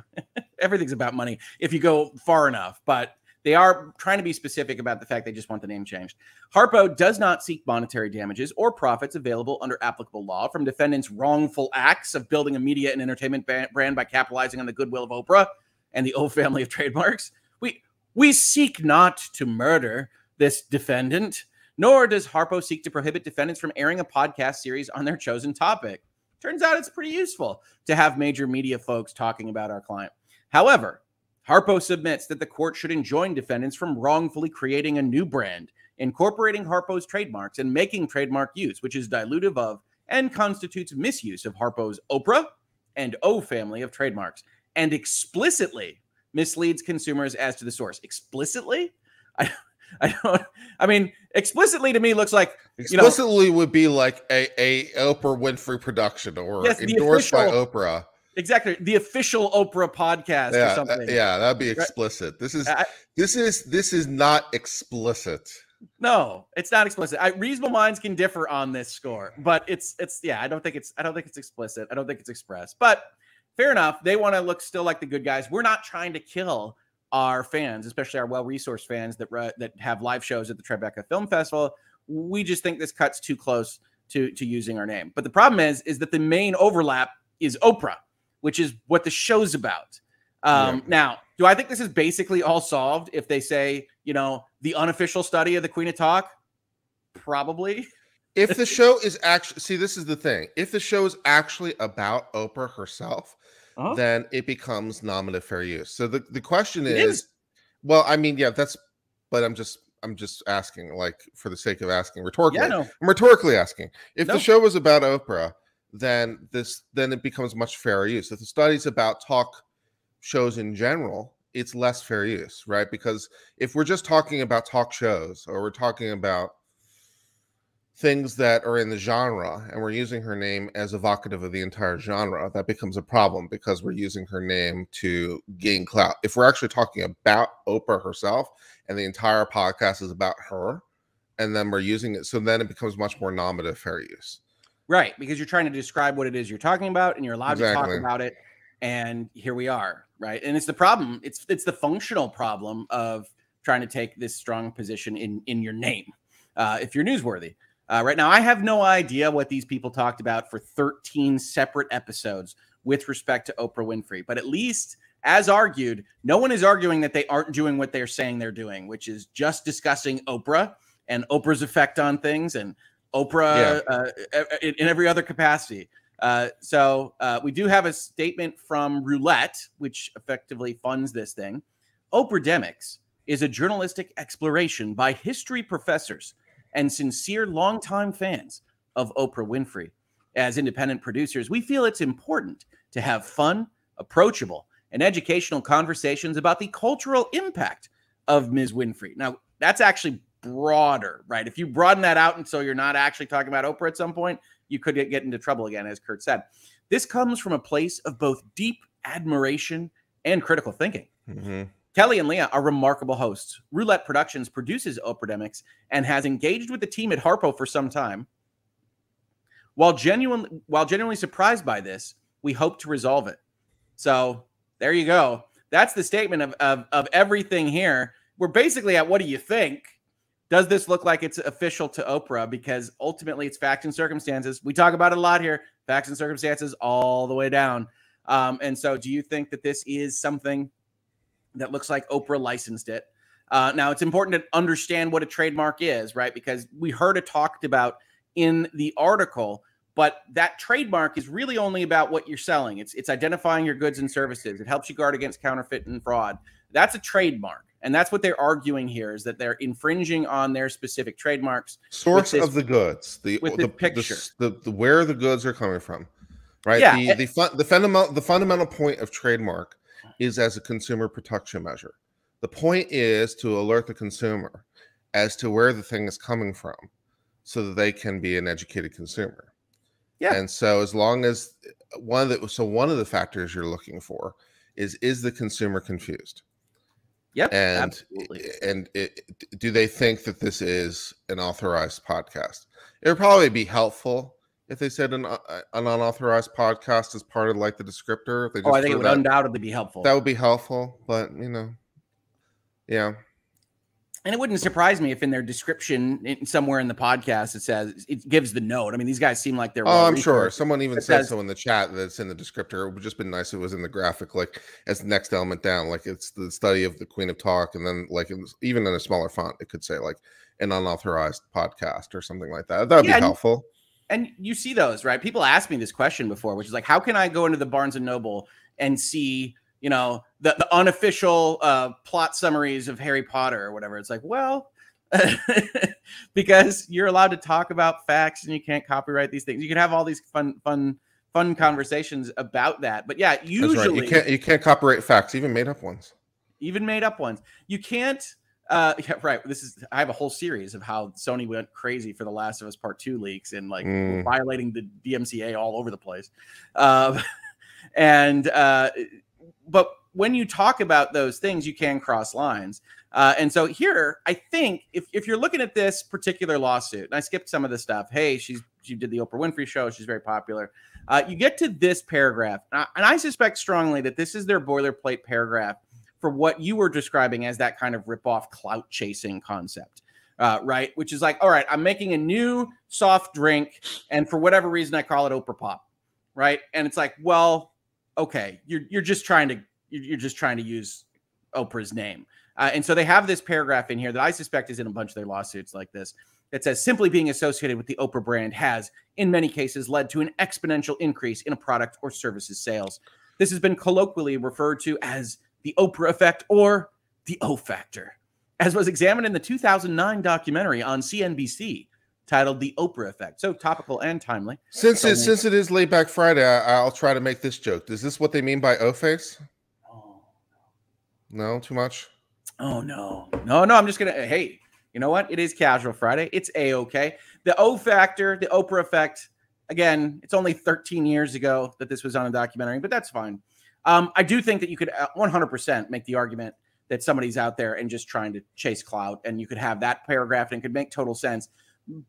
[LAUGHS] Everything's about money if you go far enough, but they are trying to be specific about the fact they just want the name changed. Harpo does not seek monetary damages or profits available under applicable law from defendants' wrongful acts of building a media and entertainment brand by capitalizing on the goodwill of Oprah and the O family of trademarks. We we seek not to murder this defendant, nor does Harpo seek to prohibit defendants from airing a podcast series on their chosen topic. Turns out it's pretty useful to have major media folks talking about our client. However, Harpo submits that the court should enjoin defendants from wrongfully creating a new brand, incorporating Harpo's trademarks and making trademark use, which is dilutive of and constitutes misuse of Harpo's Oprah and O family of trademarks, and explicitly misleads consumers as to the source. Explicitly? I, [LAUGHS] I don't. I mean, explicitly to me looks like explicitly you know, would be like a, a Oprah Winfrey production or yes, endorsed official, by Oprah. Exactly. The official Oprah podcast yeah, or something. yeah, that'd be explicit. This is I, this is this is not explicit. No, it's not explicit. I, reasonable minds can differ on this score, but it's it's yeah, I don't think it's I don't think it's explicit. I don't think it's expressed. But fair enough. They want to look still like the good guys. We're not trying to kill our fans, especially our well-resourced fans that that have live shows at the Tribeca Film Festival. We just think this cuts too close to to using our name. But the problem is is that the main overlap is Oprah which is what the show's about. Um, yeah. Now, do I think this is basically all solved if they say, you know, the unofficial study of the Queen of Talk? Probably. If the [LAUGHS] show is actually, see, this is the thing. If the show is actually about Oprah herself, then it becomes nominative fair use. So the, the question is, is, well, I mean, yeah, that's, but I'm just, I'm just asking, like, for the sake of asking rhetorically. Yeah, no. I'm rhetorically asking. If no. the show was about Oprah, then this then it becomes much fairer use. If the studies about talk shows in general, it's less fair use, right? Because if we're just talking about talk shows or we're talking about things that are in the genre and we're using her name as evocative of the entire genre, that becomes a problem because we're using her name to gain clout. If we're actually talking about Oprah herself and the entire podcast is about her, and then we're using it, so then it becomes much more nominative fair use. Right, because you're trying to describe what it is you're talking about and you're allowed Exactly. to talk about it. And here we are, right? And it's the problem. It's it's the functional problem of trying to take this strong position in in your name uh, if you're newsworthy. Uh, right now, I have no idea what these people talked about for 13 separate episodes with respect to Oprah Winfrey. But at least, as argued, no one is arguing that they aren't doing what they're saying they're doing, which is just discussing Oprah and Oprah's effect on things and Oprah uh, in, in every other capacity. Uh, so uh, we do have a statement from Roulette, which effectively funds this thing. Oprah Demics is a journalistic exploration by history professors and sincere longtime fans of Oprah Winfrey. As independent producers, we feel it's important to have fun, approachable, and educational conversations about the cultural impact of Ms. Winfrey. Now, that's actually broader, right? If you broaden that out and so you're not actually talking about Oprah at some point, you could get, get into trouble again, as Kirk said. This comes from a place of both deep admiration and critical thinking. Mhm. Kellie and Leah are remarkable hosts. Roulette Productions produces Oprah Oprademics and has engaged with the team at Harpo for some time. While genuinely, while genuinely surprised by this, we hope to resolve it. So there you go. That's the statement of, of, of everything here. We're basically at what do you think? Does this look like it's official to Oprah? Because ultimately it's facts and circumstances. We talk about it a lot here. Facts and circumstances all the way down. Um, and so do you think that this is something that looks like Oprah licensed it. Uh, now, it's important to understand what a trademark is, right? Because we heard it talked about in the article, but that trademark is really only about what you're selling. It's it's identifying your goods and services. It helps you guard against counterfeit and fraud. That's a trademark, and that's what they're arguing here is that they're infringing on their specific trademarks. Source this- of the goods, the the, the picture. the, the where the goods are coming from, right? Yeah, The and- the fun, the fundamental the fundamental point of trademark is as a consumer protection measure. The point is to alert the consumer as to where the thing is coming from, so that they can be an educated consumer. Yeah. And so as long as one of the so one of the factors you're looking for is is the consumer confused? Yep, and absolutely. and it, do they think that this is an authorized podcast it would probably be helpful if they said an, uh, an unauthorized podcast is part of like the descriptor if they Oh, I think it would that, undoubtedly be helpful. that would be helpful but you know yeah And it wouldn't surprise me if in their description in, somewhere in the podcast it says it gives the note. I mean, these guys seem like they're. oh i'm sure someone even said says- so in the chat that's in the descriptor it would just been nice if it was in the graphic like as the next element down like it's the study of the queen of talk and then like was, even in a smaller font it could say like an unauthorized podcast or something like that that would Yeah, be helpful And you see those, right? People asked me this question before, which is like, how can I go into the Barnes and Noble and see, you know, the, the unofficial uh, plot summaries of Harry Potter or whatever? It's like, well, [LAUGHS] because you're allowed to talk about facts and you can't copyright these things. You can have all these fun, fun, fun conversations about that. But yeah, That's usually right. You can't you can't copyright facts, even made up ones. even made up ones. You can't. Uh, [LAUGHS] yeah, right. This is. I have a whole series of how Sony went crazy for the Last of Us Part Two leaks and like Mm. violating the DMCA all over the place. Uh, [LAUGHS] and uh, but when you talk about those things, you can cross lines. Uh, and so here, I think if, if you're looking at this particular lawsuit, and I skipped some of the stuff. Hey, she's she did the Oprah Winfrey show. She's very popular. Uh, you get to this paragraph, and I, and I suspect strongly that this is their boilerplate paragraph for what you were describing as that kind of rip-off clout chasing concept. Uh, right, which is like, all right, I'm making a new soft drink, and for whatever reason, I call it Oprah Pop, right? And it's like, well, okay, you're you're just trying to you're just trying to use Oprah's name, uh, and so they have this paragraph in here that I suspect is in a bunch of their lawsuits like this that says simply being associated with the Oprah brand has, in many cases, led to an exponential increase in a product or services sales. This has been colloquially referred to as the Oprah effect or the O factor, as was examined in the 2009 documentary on CNBC titled The Oprah Effect. So topical and timely. Since So it since it is laid back Friday, I, I'll try to make this joke. Is this what they mean by O face? Oh, No, too much. oh no. No, no, I'm just going to, hey, you You know what? It is Casual Friday. It's a okay. The O factor, the Oprah effect. Again, it's only 13 years ago that this was on a documentary, but that's fine. Um, I do think that you could 100% uh, make the argument that somebody's out there and just trying to chase clout, and you could have that paragraph and it could make total sense,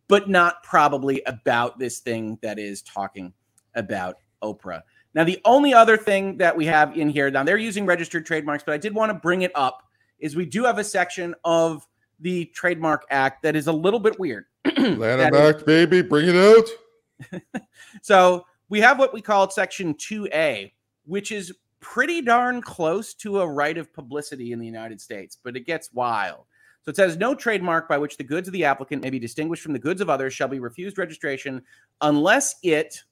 but not probably about this thing that is talking about Oprah. Now, the only other thing that we have in here, now they're using registered trademarks, but I did want to bring it up, is we do have a section of the Trademark Act that is a little bit weird. [CLEARS THROAT] Lanham Act, baby, bring it out. [LAUGHS] so we have what we call Section 2A, which is pretty darn close to a right of publicity in the United States, but it gets wild. So it says no trademark by which the goods of the applicant may be distinguished from the goods of others shall be refused registration unless it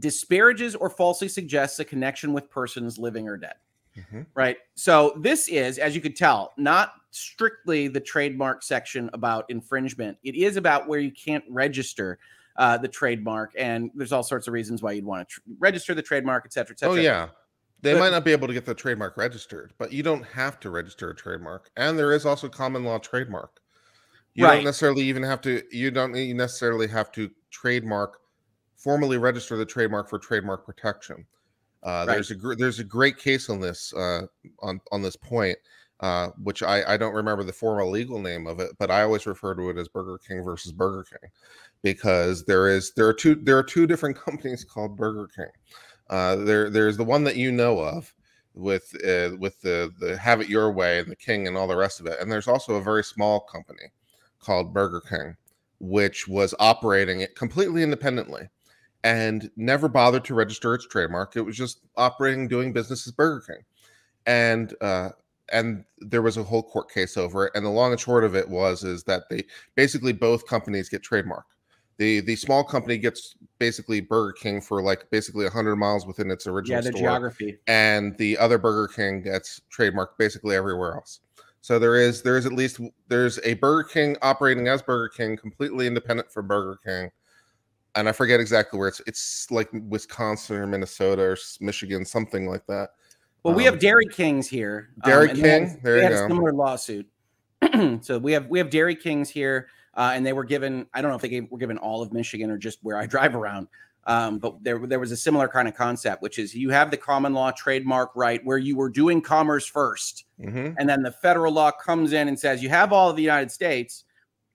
disparages or falsely suggests a connection with persons living or dead. Mm-hmm. Right. So this is, as you could tell, not strictly the trademark section about infringement. It is about where you can't register uh, the trademark, and there's all sorts of reasons why you'd want to register the trademark, et cetera, et cetera. Oh yeah, they but, might not be able to get the trademark registered, but you don't have to register a trademark, and there is also common law trademark. You right. don't necessarily even have to. You don't necessarily have to trademark formally register the trademark for trademark protection. Uh, right. There's a gr- there's a great case on this uh, on on this point, uh, which I I don't remember the formal legal name of it, but I always refer to it as Burger King versus Burger King, because there is there are two there are two different [LAUGHS] companies called Burger King. Uh, there there's the one that you know of with uh, with the the Have It Your Way and the King and all the rest of it, and there's also a very small company called Burger King, which was operating it completely independently and never bothered to register its trademark. It was just operating, doing business as Burger King, and uh, and there was a whole court case over it. And the long and short of it was is that they basically both companies get trademark. The the small company gets basically Burger King for like basically 100 miles within its original yeah, the store, geography. and the other Burger King gets trademark basically everywhere else. So there is there is at least there's a Burger King operating as Burger King, completely independent from Burger King, and I forget exactly where it's. It's like Wisconsin or Minnesota or Michigan, something like that. Well, um, we have um, Dairy Kings here. Dairy um, King, had, there you go. similar lawsuit. [CLEARS THROAT] so we have we have Dairy Kings here, uh, and they were given. I don't know if they gave, were given all of Michigan or just where I [LAUGHS] drive around. Um, but there there was a similar kind of concept, which is you have the common law trademark right where you were doing commerce 1st mm-hmm. and then the federal law comes in and says you have all of the United States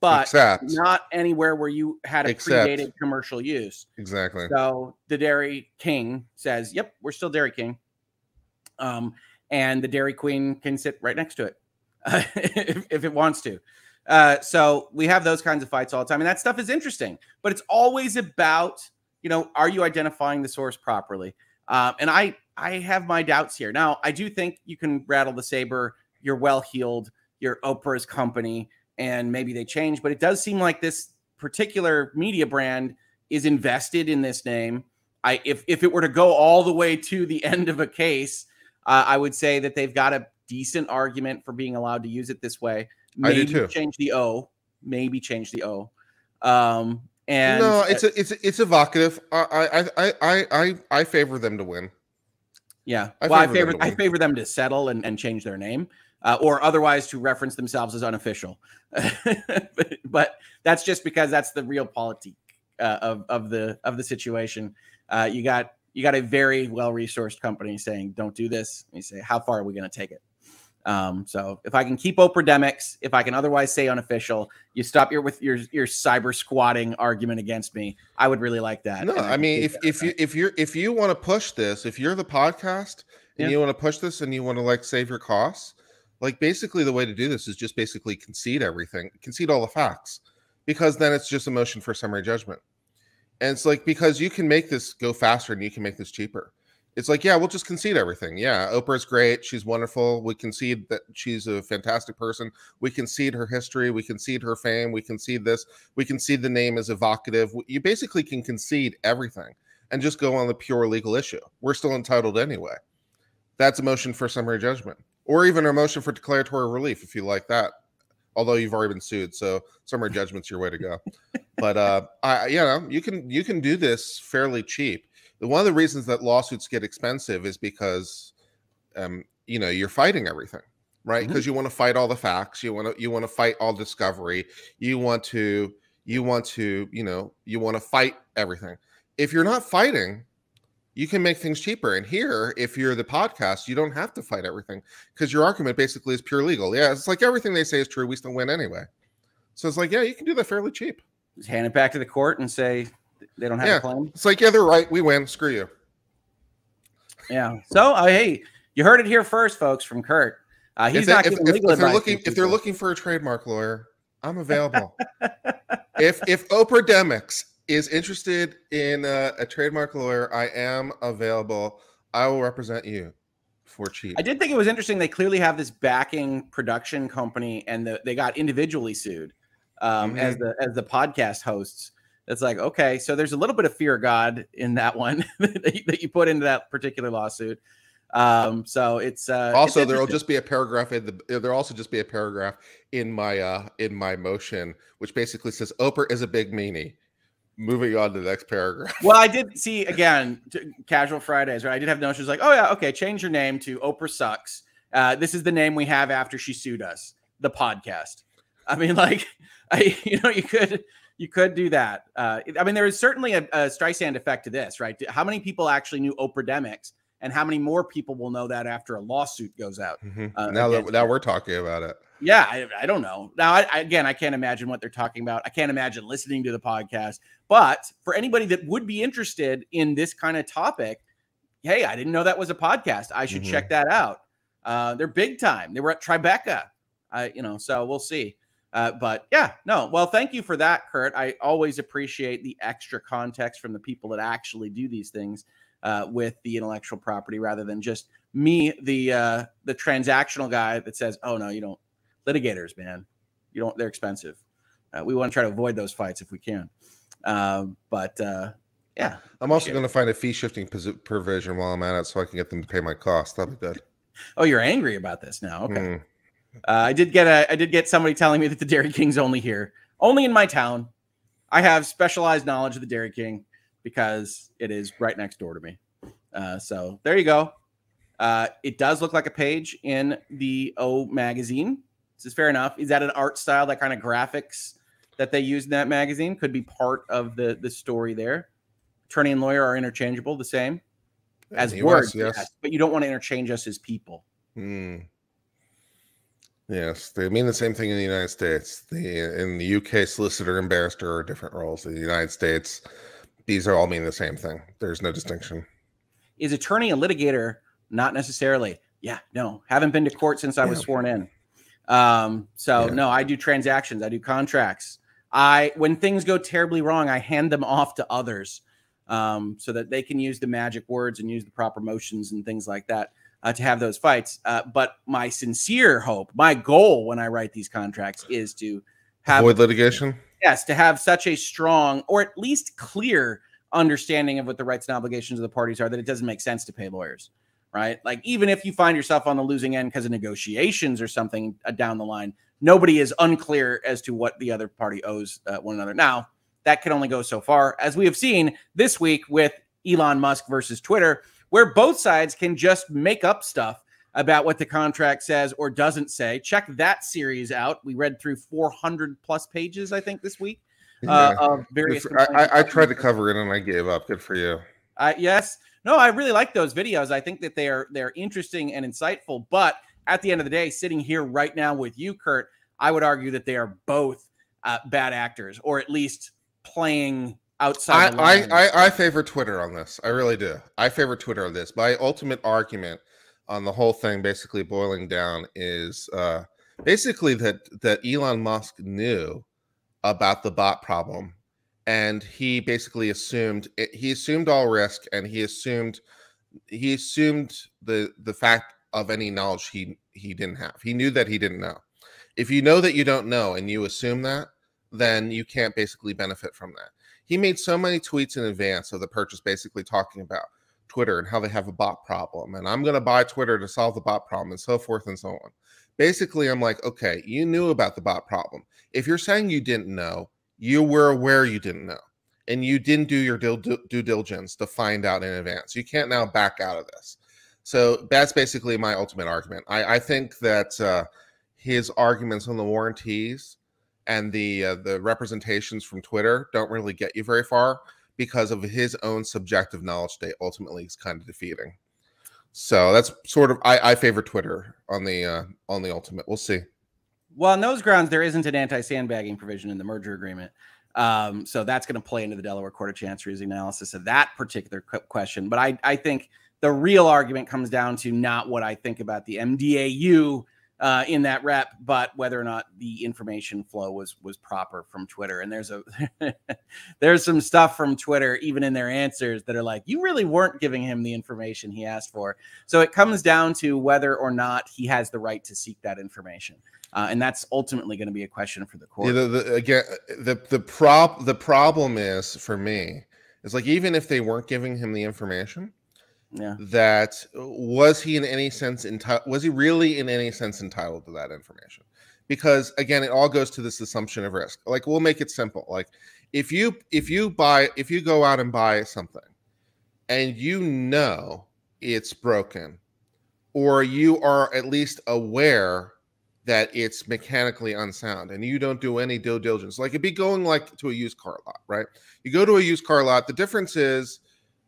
but Except, not anywhere where you had a Except, predated commercial use. Exactly. So the Dairy King says, "Yep, we're still Dairy King," um, and the Dairy Queen can sit right next to it uh, [LAUGHS] if, if, it wants to. Uh, so we have those kinds of fights all the time, and that stuff is interesting. But it's always about, you know, are you identifying the source properly? Uh, and I, I have my doubts here. Now, I do think you can rattle the saber. You're well heeled. You're Oprah's company and maybe they change. But it does seem like this particular media brand is invested in this name. I if if it were to go all the way to the [LAUGHS] end of a case, uh, I would say that they've got a decent argument for being allowed to use it this way. Maybe I do too. change the O. Maybe change the O. Um, and no, it's a, it's it's evocative. I I I I I favor them to win. Yeah, I well, favor I favor I favor them to settle and, and change their name uh, or otherwise to reference themselves as unofficial. but, [LAUGHS] but, that's just because that's the realpolitik uh, of of the of the situation. Uh, you got you got a very well resourced company saying don't do this. And you say how far are we going to take it? Um, so if I can keep Oprademics, if I can otherwise say unofficial, you stop your with your your cyber squatting argument against me. I would really like that. No, I, I mean if if you if you're if you want to push this, if you're the podcast and yeah. you want to push this and you want to like save your costs, like basically the way to do this is just basically concede everything, concede all the facts, because then it's just a motion for summary judgment. And it's like because you can make this go faster and you can make this cheaper. It's like, yeah, we'll just concede everything. Yeah, Oprah's great. She's wonderful. We concede that she's a fantastic person. We concede her history. We concede her fame. We concede this. We concede the name is evocative. You basically can concede everything and just go on the pure legal issue. We're still entitled anyway. That's a motion for summary judgment or even a motion for declaratory relief if you like that. Although you've already been sued, so summary judgment's your way to go. but uh, I, you know, you can you can do this fairly cheap. One of the reasons that lawsuits get expensive is because, um, you know, you're fighting everything. right? Because Mhm. you want to fight all the facts, you want to you want to fight all discovery, you want to you want to you know you want to fight everything. If you're not fighting, you can make things cheaper. And here, if you're the podcast, you don't have to fight everything because your argument basically is pure legal. Yeah, it's like everything they say is true. We still win anyway. So it's like, yeah, you can do that fairly cheap. Just hand it back to the court and say they don't have Yeah. a claim. It's like, yeah, they're right. We win. Screw you. Yeah. So, uh, hey, you heard it here first, folks, from Kirk. Uh, he's if, not if, giving if- legal if they're looking if they're looking for a trademark lawyer, I'm [LAUGHS] available. if if Oprah Demix is interested in uh, a trademark lawyer, I am available. I will represent you for cheap. I did think it was interesting. They clearly have this backing production company, and the, they got individually sued um, as the as the podcast hosts. It's like okay, so there's a little bit of fear of God in that one [LAUGHS] that, you, put into that particular lawsuit. Um, so it's uh, it's also, there will just be a paragraph in the. There'll also just be a paragraph in my uh in my motion, which basically says Oprah is a big meanie. Moving on to the next paragraph. Well, I did [LAUGHS] see again casual Fridays, right? I did have notions like, oh yeah, okay, change your name to Oprah sucks. Uh, this is the name we have after she sued us, the podcast. I mean, like, [LAUGHS] I you know, you could you could do that. Uh, I mean, there is certainly a, a Streisand effect to this, right? How many people actually knew Oprah Demix, and how many more people will know that after a lawsuit goes out? Mhm. Uh, now that now we're talking about it. Yeah, I, I don't know. Now, I, I- again, I can't imagine what they're talking about. I can't imagine listening to the podcast. But for anybody that would be interested in this kind of topic, hey, I didn't know that was a podcast. I should Mhm. check that out. Uh, they're big time. They were at Tribeca. I, you know, so we'll see. Uh, but yeah, no. Well, thank you for that, Kirk. I always appreciate the extra context from the people that actually do these things uh, with the intellectual property, rather than just me, the uh, the transactional guy that says, "Oh no, you don't." litigators, man. You don't. They're expensive. Uh, we want to try to avoid those fights if we can. Um, but uh, yeah, I'm also going to find a fee shifting provision while I'm at it, so I can get them to pay my costs. That'll be good. Oh, you're angry about this now? Okay. Mm. Uh, I did get a. I did get somebody telling me that the Dairy King's only here, only in my town. I have specialized knowledge of the Dairy King because it is right next door to me. Uh, so there you go. Uh, it does look like a page in the O magazine. This is fair enough. Is that an art style, that kind of graphics that they use in that magazine? Could be part of the the story there. Attorney and lawyer are interchangeable, the same as In the US, words, yes. yes, but you don't want to interchange us as people. Mm. Yes, they mean the same thing in the United States. The in the UK, solicitor and barrister are different roles. In the United States, these are all mean the same thing. There's no distinction. is attorney a litigator? Not necessarily. Yeah, no, haven't been to court since I was Yeah. sworn in. Um, so Yeah. no, I do transactions, I do contracts. I when things go terribly wrong, I hand them off to others um, so that they can use the magic words and use the proper motions and things like that uh, to have those fights. Uh, but my sincere hope, my goal when I write these contracts is to have Avoid litigation. yes to have such a strong or at least clear understanding of what the rights and obligations of the parties are that it doesn't make sense to pay lawyers right like even if you find yourself on the losing end because of negotiations or something uh, down the line nobody is unclear as to what the other party owes uh, one another now that can only go so far as we have seen this week with elon musk versus twitter where both sides can just make up stuff about what the contract says or doesn't say. Check that series out. We read through 400 plus pages, I think, this week uh, Yeah. of various. for- I, I, tried to cover it and I gave up. Good for you. Uh, yes, no, I really like those videos. I think that they are they're interesting and insightful. But at the end of the day, sitting here right now with you, Kirk, I would argue that they are both uh, bad actors, or at least playing outside. the I. I, I favor Twitter on this. I really do. I favor Twitter on this. My ultimate argument on the whole thing, basically boiling down, is uh, basically that that Elon Musk knew about the bot problem, and he basically assumed he assumed all risk, and he assumed he assumed the the fact of any knowledge he he didn't have. He knew that he didn't know. If you know that you don't know and you assume that, then you can't basically benefit from that he made so many tweets in advance of the purchase basically talking about twitter and how they have a bot problem and i'm going to buy twitter to solve the bot problem and so forth and so on. Basically i'm like okay you knew about the bot problem. If you're saying you didn't know you were aware you didn't know and you didn't do your due, diligence to find out in advance. You can't now back out of this. So that's basically my ultimate argument. I, I think that uh, his arguments on the warranties and the uh, the representations from Twitter don't really get you very far because of his own subjective knowledge state. Ultimately, is kind of defeating. So that's sort of I, I favor Twitter on the uh, on the ultimate. We'll see. Well, on those grounds, there isn't an anti-sandbagging provision in the merger agreement. Um, so that's going to play into the Delaware Court of Chancery's analysis of that particular question. But I, I think the real argument comes down to not what I think about the MDAU uh, in that rep, but whether or not the information flow was was proper from Twitter. And there's a [LAUGHS] there's some stuff from Twitter, even in their answers, that are like, you really weren't giving him the information he asked for. So it comes down to whether or not he has the right to seek that information. Uh, and that's ultimately going to be a question for the court. Yeah, the, the, again, the the prop the problem is for me is like even if they weren't giving him the information, yeah. That uh, was he in any sense entitled? Was he really in any sense entitled to that information? Because again, it all goes to this assumption of risk. Like we'll make it simple. Like if you if you buy if you go out and buy something, and you know it's broken, or you are at least aware that it's mechanically unsound and you don't do any due diligence like it'd be going like to a used car lot right you go to a used car lot the difference is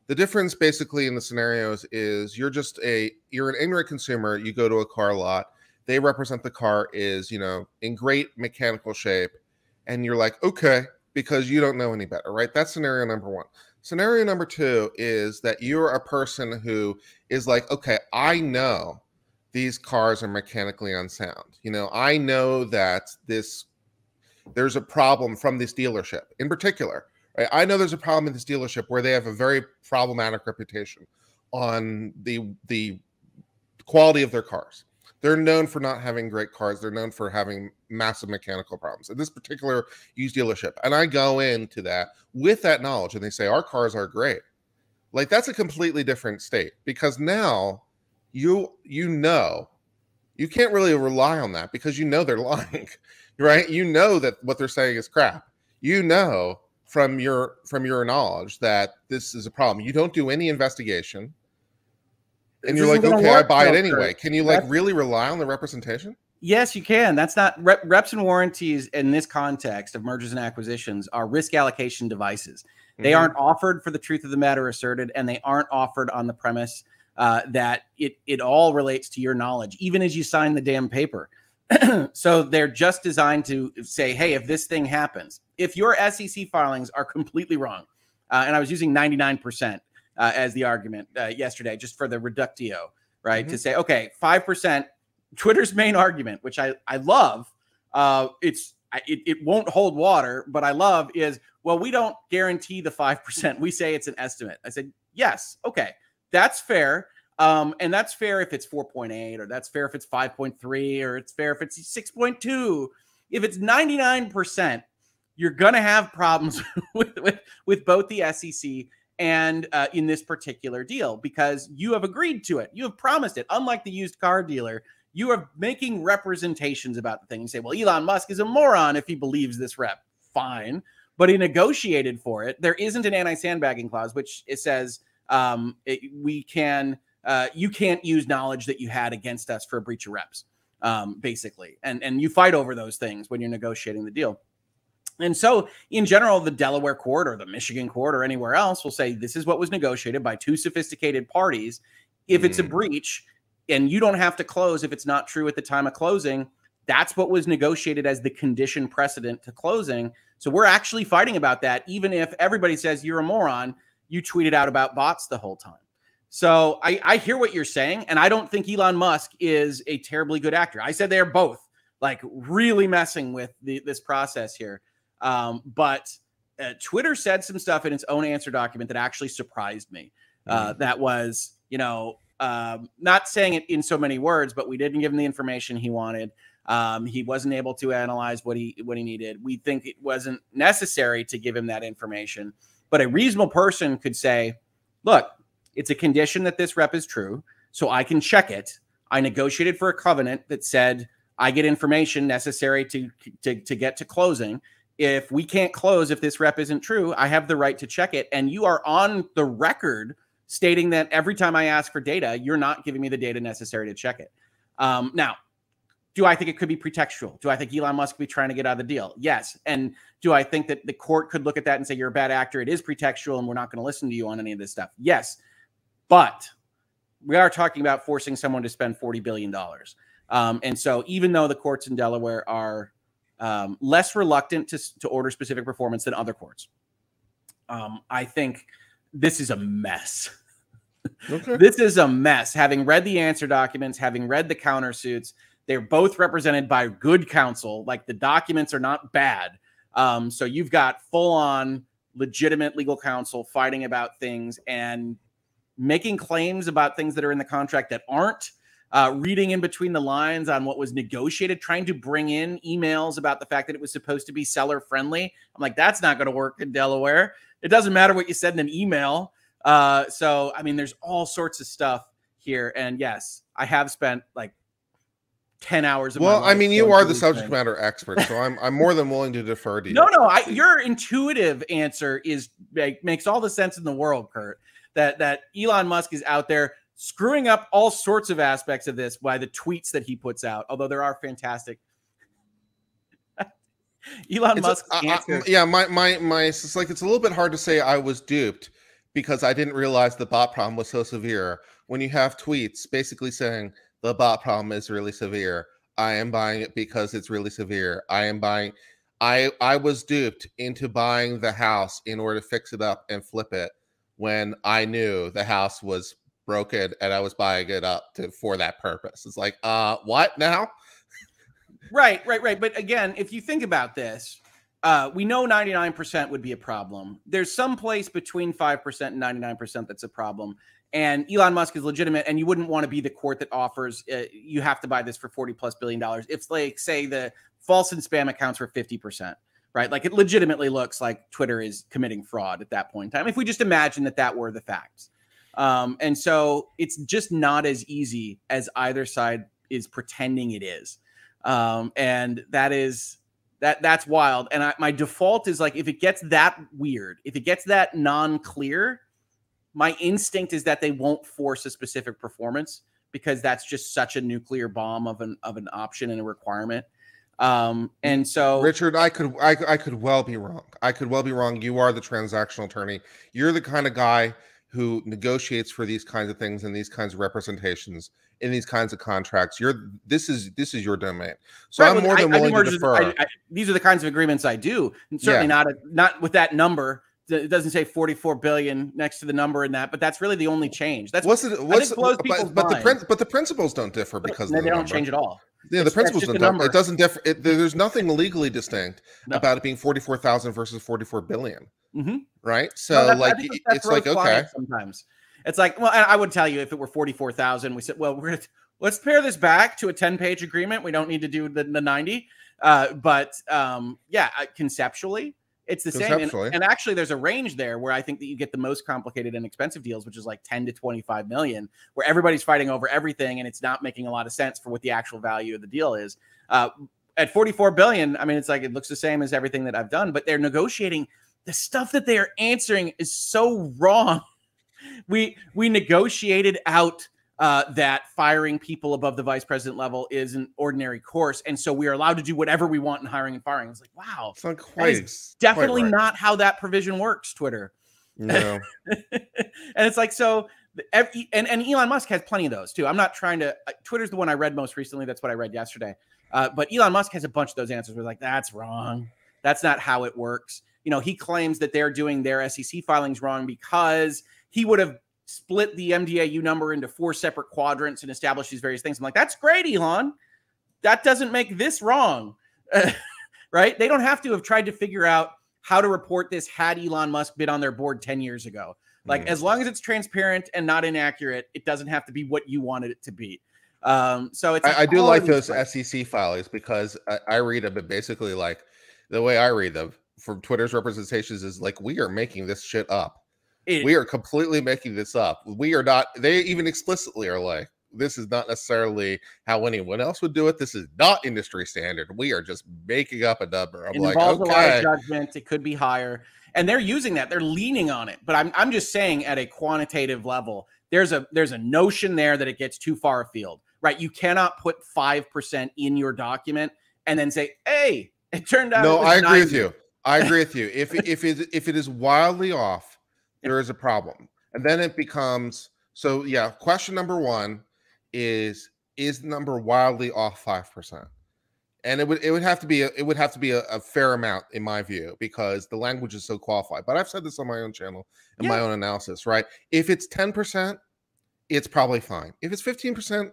the difference basically in the scenarios is you're just a you're an ignorant consumer you go to a car lot they represent the car is you know in great mechanical shape and you're like okay because you don't know any better right? That's scenario number one. Scenario number two is that you're a person who is like okay i know these cars are mechanically unsound. You know i know that this there's a problem from this dealership. In particular I know there's a problem in this dealership where they have a very problematic reputation on the the quality of their cars. They're known for not having great cars. They're known for having massive mechanical problems. In this particular used dealership, and I go into that with that knowledge, and they say our cars are great. Like that's a completely different state because now you you know you can't really rely on that because you know they're [LAUGHS] lying, right? You know that what they're saying is crap. You know from your from your knowledge that this is a problem. You don't do any investigation, and you're like, okay, I buy it anyway. Can you like really rely on the representation? Yes, you can. That's not rep, reps and warranties in this context of mergers and acquisitions are risk allocation devices. They mm-hmm. aren't offered for the truth of the matter asserted, and they aren't offered on the premise uh, that it it all relates to your knowledge, even as you sign the damn paper. [CLEARS THROAT] so they're just designed to say, hey, if this thing happens, if your SEC filings are completely wrong, uh, and I was using 99% uh, as the argument uh, yesterday, just for the reductio, right? Mm-hmm. To say, okay, 5%, Twitter's main argument, which I, I love, uh, it's it, it won't hold water, but I love is, well, we don't guarantee the 5%. We say it's an estimate. I said, yes, okay, that's fair. Um, and that's fair if it's 4.8, or that's fair if it's 5.3, or it's fair if it's 6.2. If it's 99%, you're going to have problems [LAUGHS] with, with, with both the SEC and uh, in this particular deal because you have agreed to it. You have promised it. Unlike the used car dealer, you are making representations about the thing. You say, well, Elon Musk is a moron if he believes this rep. Fine. But he negotiated for it. There isn't an anti sandbagging clause, which it says um, it, we can uh, you can't use knowledge that you had against us for a breach of reps, um, basically. And and you fight over those things when you're negotiating the deal. And so, in general, the Delaware court or the Michigan court or anywhere else will say this is what was negotiated by two sophisticated parties. If it's a mm. breach and you don't have to close if it's not true at the time of closing, that's what was negotiated as the condition precedent to closing. So we're actually fighting about that, even if everybody says you're a moron, you tweeted out about bots the whole time. So I, I hear what you're saying, and I don't think Elon Musk is a terribly good actor. I said they are both like really messing with the, this process here. Um, but uh, Twitter said some stuff in its own answer document that actually surprised me. Uh, mm-hmm. That was, you know, um, not saying it in so many words, but we didn't give him the information he wanted. Um, he wasn't able to analyze what he what he needed. We think it wasn't necessary to give him that information. But a reasonable person could say, "Look, it's a condition that this rep is true, so I can check it. I negotiated for a covenant that said I get information necessary to, to, to get to closing. If we can't close, if this rep isn't true, I have the right to check it. And you are on the record stating that every time I ask for data, you're not giving me the data necessary to check it. Um, now, do I think it could be pretextual? Do I think Elon Musk be trying to get out of the deal? Yes. And do I think that the court could look at that and say you're a bad actor? It is pretextual, and we're not going to listen to you on any of this stuff. Yes, but we are talking about forcing someone to spend forty billion dollars. Um, and so, even though the courts in Delaware are um, less reluctant to, to order specific performance than other courts, um, I think this is a mess. Okay. [LAUGHS] this is a mess. Having read the answer documents, having read the countersuits, they're both represented by good counsel. Like the documents are not bad. Um, so you've got full on legitimate legal counsel fighting about things and making claims about things that are in the contract that aren't. Uh, reading in between the lines on what was negotiated, trying to bring in emails about the fact that it was supposed to be seller friendly. I'm like, that's not going to work in Delaware. It doesn't matter what you said in an email. Uh, so, I mean, there's all sorts of stuff here. And yes, I have spent like 10 hours of well i mean you are the subject matter expert so i'm i'm more than willing to defer to you no no I, your intuitive answer is like, makes all the sense in the world kirk that that elon musk is out there screwing up all sorts of aspects of this by the tweets that he puts out although there are fantastic [LAUGHS] elon musk yeah my my my it's like it's a little bit hard to say i was duped because i didn't realize the bot problem was so severe when you have tweets basically saying the bot problem is really severe. I am buying it because it's really severe. I am buying I I was duped into buying the house in order to fix it up and flip it when I knew the house was broken and I was buying it up to for that purpose. It's like, uh what now? right, right, right. But again, if you think about this, uh, we know 99% would be a problem. There's some place between 5% and 99% that's a problem and Elon Musk is legitimate, and you wouldn't want to be the court that offers uh, you have to buy this for 40 plus billion dollars. If, like, say, the false and spam accounts for 50%, right? Like, it legitimately looks like Twitter is committing fraud at that point in time. If we just imagine that that were the facts. Um, and so it's just not as easy as either side is pretending it is. Um, and that is that that's wild. And I, my default is like, if it gets that weird, if it gets that non clear, my instinct is that they won't force a specific performance because that's just such a nuclear bomb of an of an option and a requirement. Um, and so Richard, I could I, I could well be wrong. I could well be wrong. You are the transactional attorney. You're the kind of guy who negotiates for these kinds of things and these kinds of representations in these kinds of contracts. You're this is this is your domain. So right, I'm more than I, willing I to defer. I, these are the kinds of agreements I do, and certainly yeah. not a, not with that number it doesn't say 44 billion next to the number in that, but that's really the only change. That's what's it? What's but, but the but the principles don't differ because they, the don't change at all. Yeah, it's, the principles don't. Differ. It doesn't differ. It, there's nothing legally distinct no. about it being 44,000 versus 44 billion. Mm-hmm. Right. So no, like it's like okay. Sometimes it's like well, I would tell you if it were 44,000, we said well we're gonna let's pare this back to a 10 page agreement. We don't need to do the, the 90. Uh, but um, yeah, conceptually it's the same. And, and, actually, there's a range there where I think that you get the most complicated and expensive deals, which is like 10 to 25 million, where everybody's fighting over everything and it's not making a lot of sense for what the actual value of the deal is. Uh, at 44 billion, I mean, it's like it looks the same as everything that I've done, but they're negotiating. The stuff that they are answering is so wrong. [LAUGHS] We we negotiated out uh, that firing people above the vice president level is an ordinary course, and so we are allowed to do whatever we want in hiring and firing. It's like, wow, it's not quite, definitely quite right. not how that provision works. Twitter, no, [LAUGHS] and it's like so. and and Elon Musk has plenty of those too. I'm not trying to. Uh, Twitter's the one I read most recently. That's what I read yesterday. Uh, but Elon Musk has a bunch of those answers. We're like, that's wrong. That's not how it works. You know, he claims that they're doing their SEC filings wrong because he would have split the MDAU number into four separate quadrants and establish these various things. I'm like, that's great, Elon. That doesn't make this wrong. [LAUGHS] right? They don't have to have tried to figure out how to report this had Elon Musk been on their board 10 years ago. Like, mm. as long as it's transparent and not inaccurate, it doesn't have to be what you wanted it to be. Um, so it's I, I do like those SEC filings because I, I read them, but basically, like the way I read them from Twitter's representations is like we are making this shit up. It, we are completely making this up. We are not. They even explicitly are like this is not necessarily how anyone else would do it. This is not industry standard. We are just making up a number. I'm it like, involves a lot okay. of judgment. It could be higher, and they're using that. They're leaning on it. But I'm I'm just saying at a quantitative level, there's a there's a notion there that it gets too far afield, right? You cannot put five percent in your document and then say, "Hey, it turned out." No, I agree with you. I agree with you. If if it if it is wildly off, there is a problem, and then it becomes so. Yeah, question number one is is the number wildly off five percent, and it would it would have to be a, it would have to be a, a fair amount in my view because the language is so qualified. But I've said this on my own channel and my own analysis. Right? If it's ten percent, it's probably fine. If it's fifteen percent,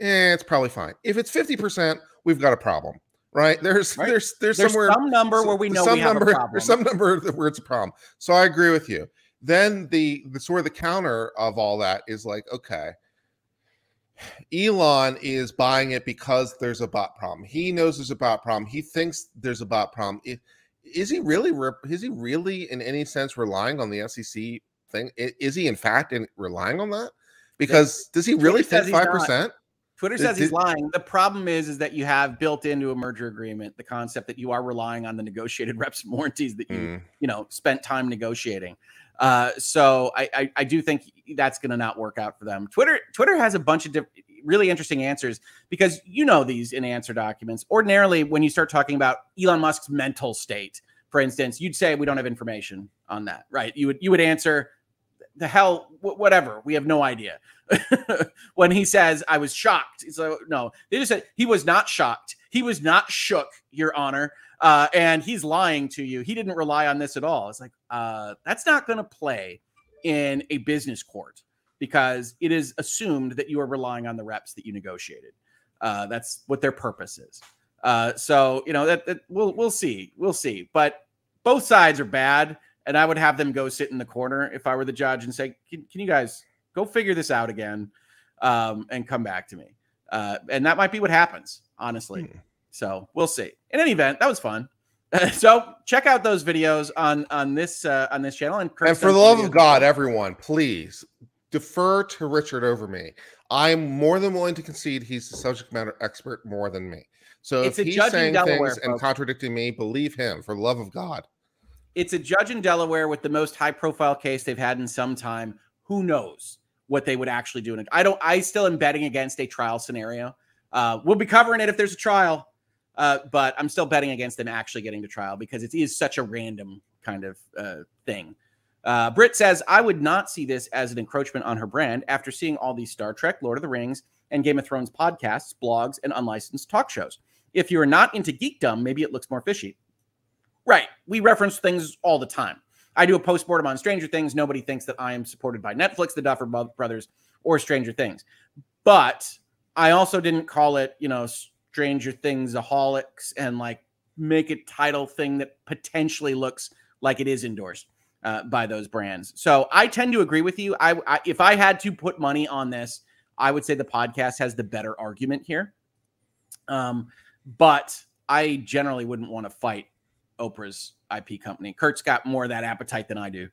eh, it's probably fine. If it's fifty percent, we've got a problem. Right? There's Right. there's there's, There's somewhere some number so- where we know some we have number, a problem. There's some number where it's a problem. So I agree with you. Then the the sort of the counter of all that is like, okay, Elon is buying it because there's a bot problem. He knows there's a bot problem. He thinks there's a bot problem. It, is he really? Is he really, in any sense, relying on the SEC thing? Is he in fact in, relying on that? Because does he really Twitter think five percent? Twitter says he's lying. The problem is, is that you have built into a merger agreement the concept that you are relying on the negotiated [LAUGHS] reps and warranties that you Mm. you know spent time negotiating. Uh, so I, I I do think that's going to not work out for them. Twitter Twitter has a bunch of diff- really interesting answers because you know these in answer documents. Ordinarily, when you start talking about Elon Musk's mental state, for instance, you'd say we don't have information on that, right? You would you would answer the hell wh- whatever we have no idea [LAUGHS] when he says i was shocked it's like no they just said he was not shocked he was not shook your honor uh, and he's lying to you he didn't rely on this at all it's like uh, that's not going to play in a business court because it is assumed that you are relying on the reps that you negotiated uh, that's what their purpose is uh, so you know that, that we'll we'll see we'll see but both sides are bad and I would have them go sit in the corner if I were the judge and say, "Can, can you guys go figure this out again um, and come back to me?" Uh, and that might be what happens, honestly. Hmm. So we'll see. In any event, that was fun. [LAUGHS] so check out those videos on on this uh, on this channel. And, And for the love of God, well. everyone, please defer to Richard over me. I'm more than willing to concede he's the subject matter expert more than me. So It's if a he's judge in saying Delaware, things and contradicting me, believe him. For the love of God, it's a judge in Delaware with the most high profile case they've had in some time. Who knows what they would actually do? And I don't. I still am betting against a trial scenario. Uh, we'll be covering it if there's a trial, uh, but I'm still betting against them actually getting to trial because it is such a random kind of uh, thing. Uh, Britt says, I would not see this as an encroachment on her brand after seeing all these Star Trek, Lord of the Rings, and Game of Thrones podcasts, blogs, and unlicensed talk shows. If you are not into geekdom, maybe it looks more fishy. Right. We reference things all the time. I do a postmortem on Stranger Things. Nobody thinks that I am supported by Netflix, the Duffer Brothers, or Stranger Things. But I also didn't call it, you know, Stranger Things aholics and like make a title thing that potentially looks like it is endorsed uh, by those brands. So I tend to agree with you. I, I if I had to put money on this, I would say the podcast has the better argument here. Um, but I generally wouldn't want to fight Oprah's IP company. Kirk's got more of that appetite than I do.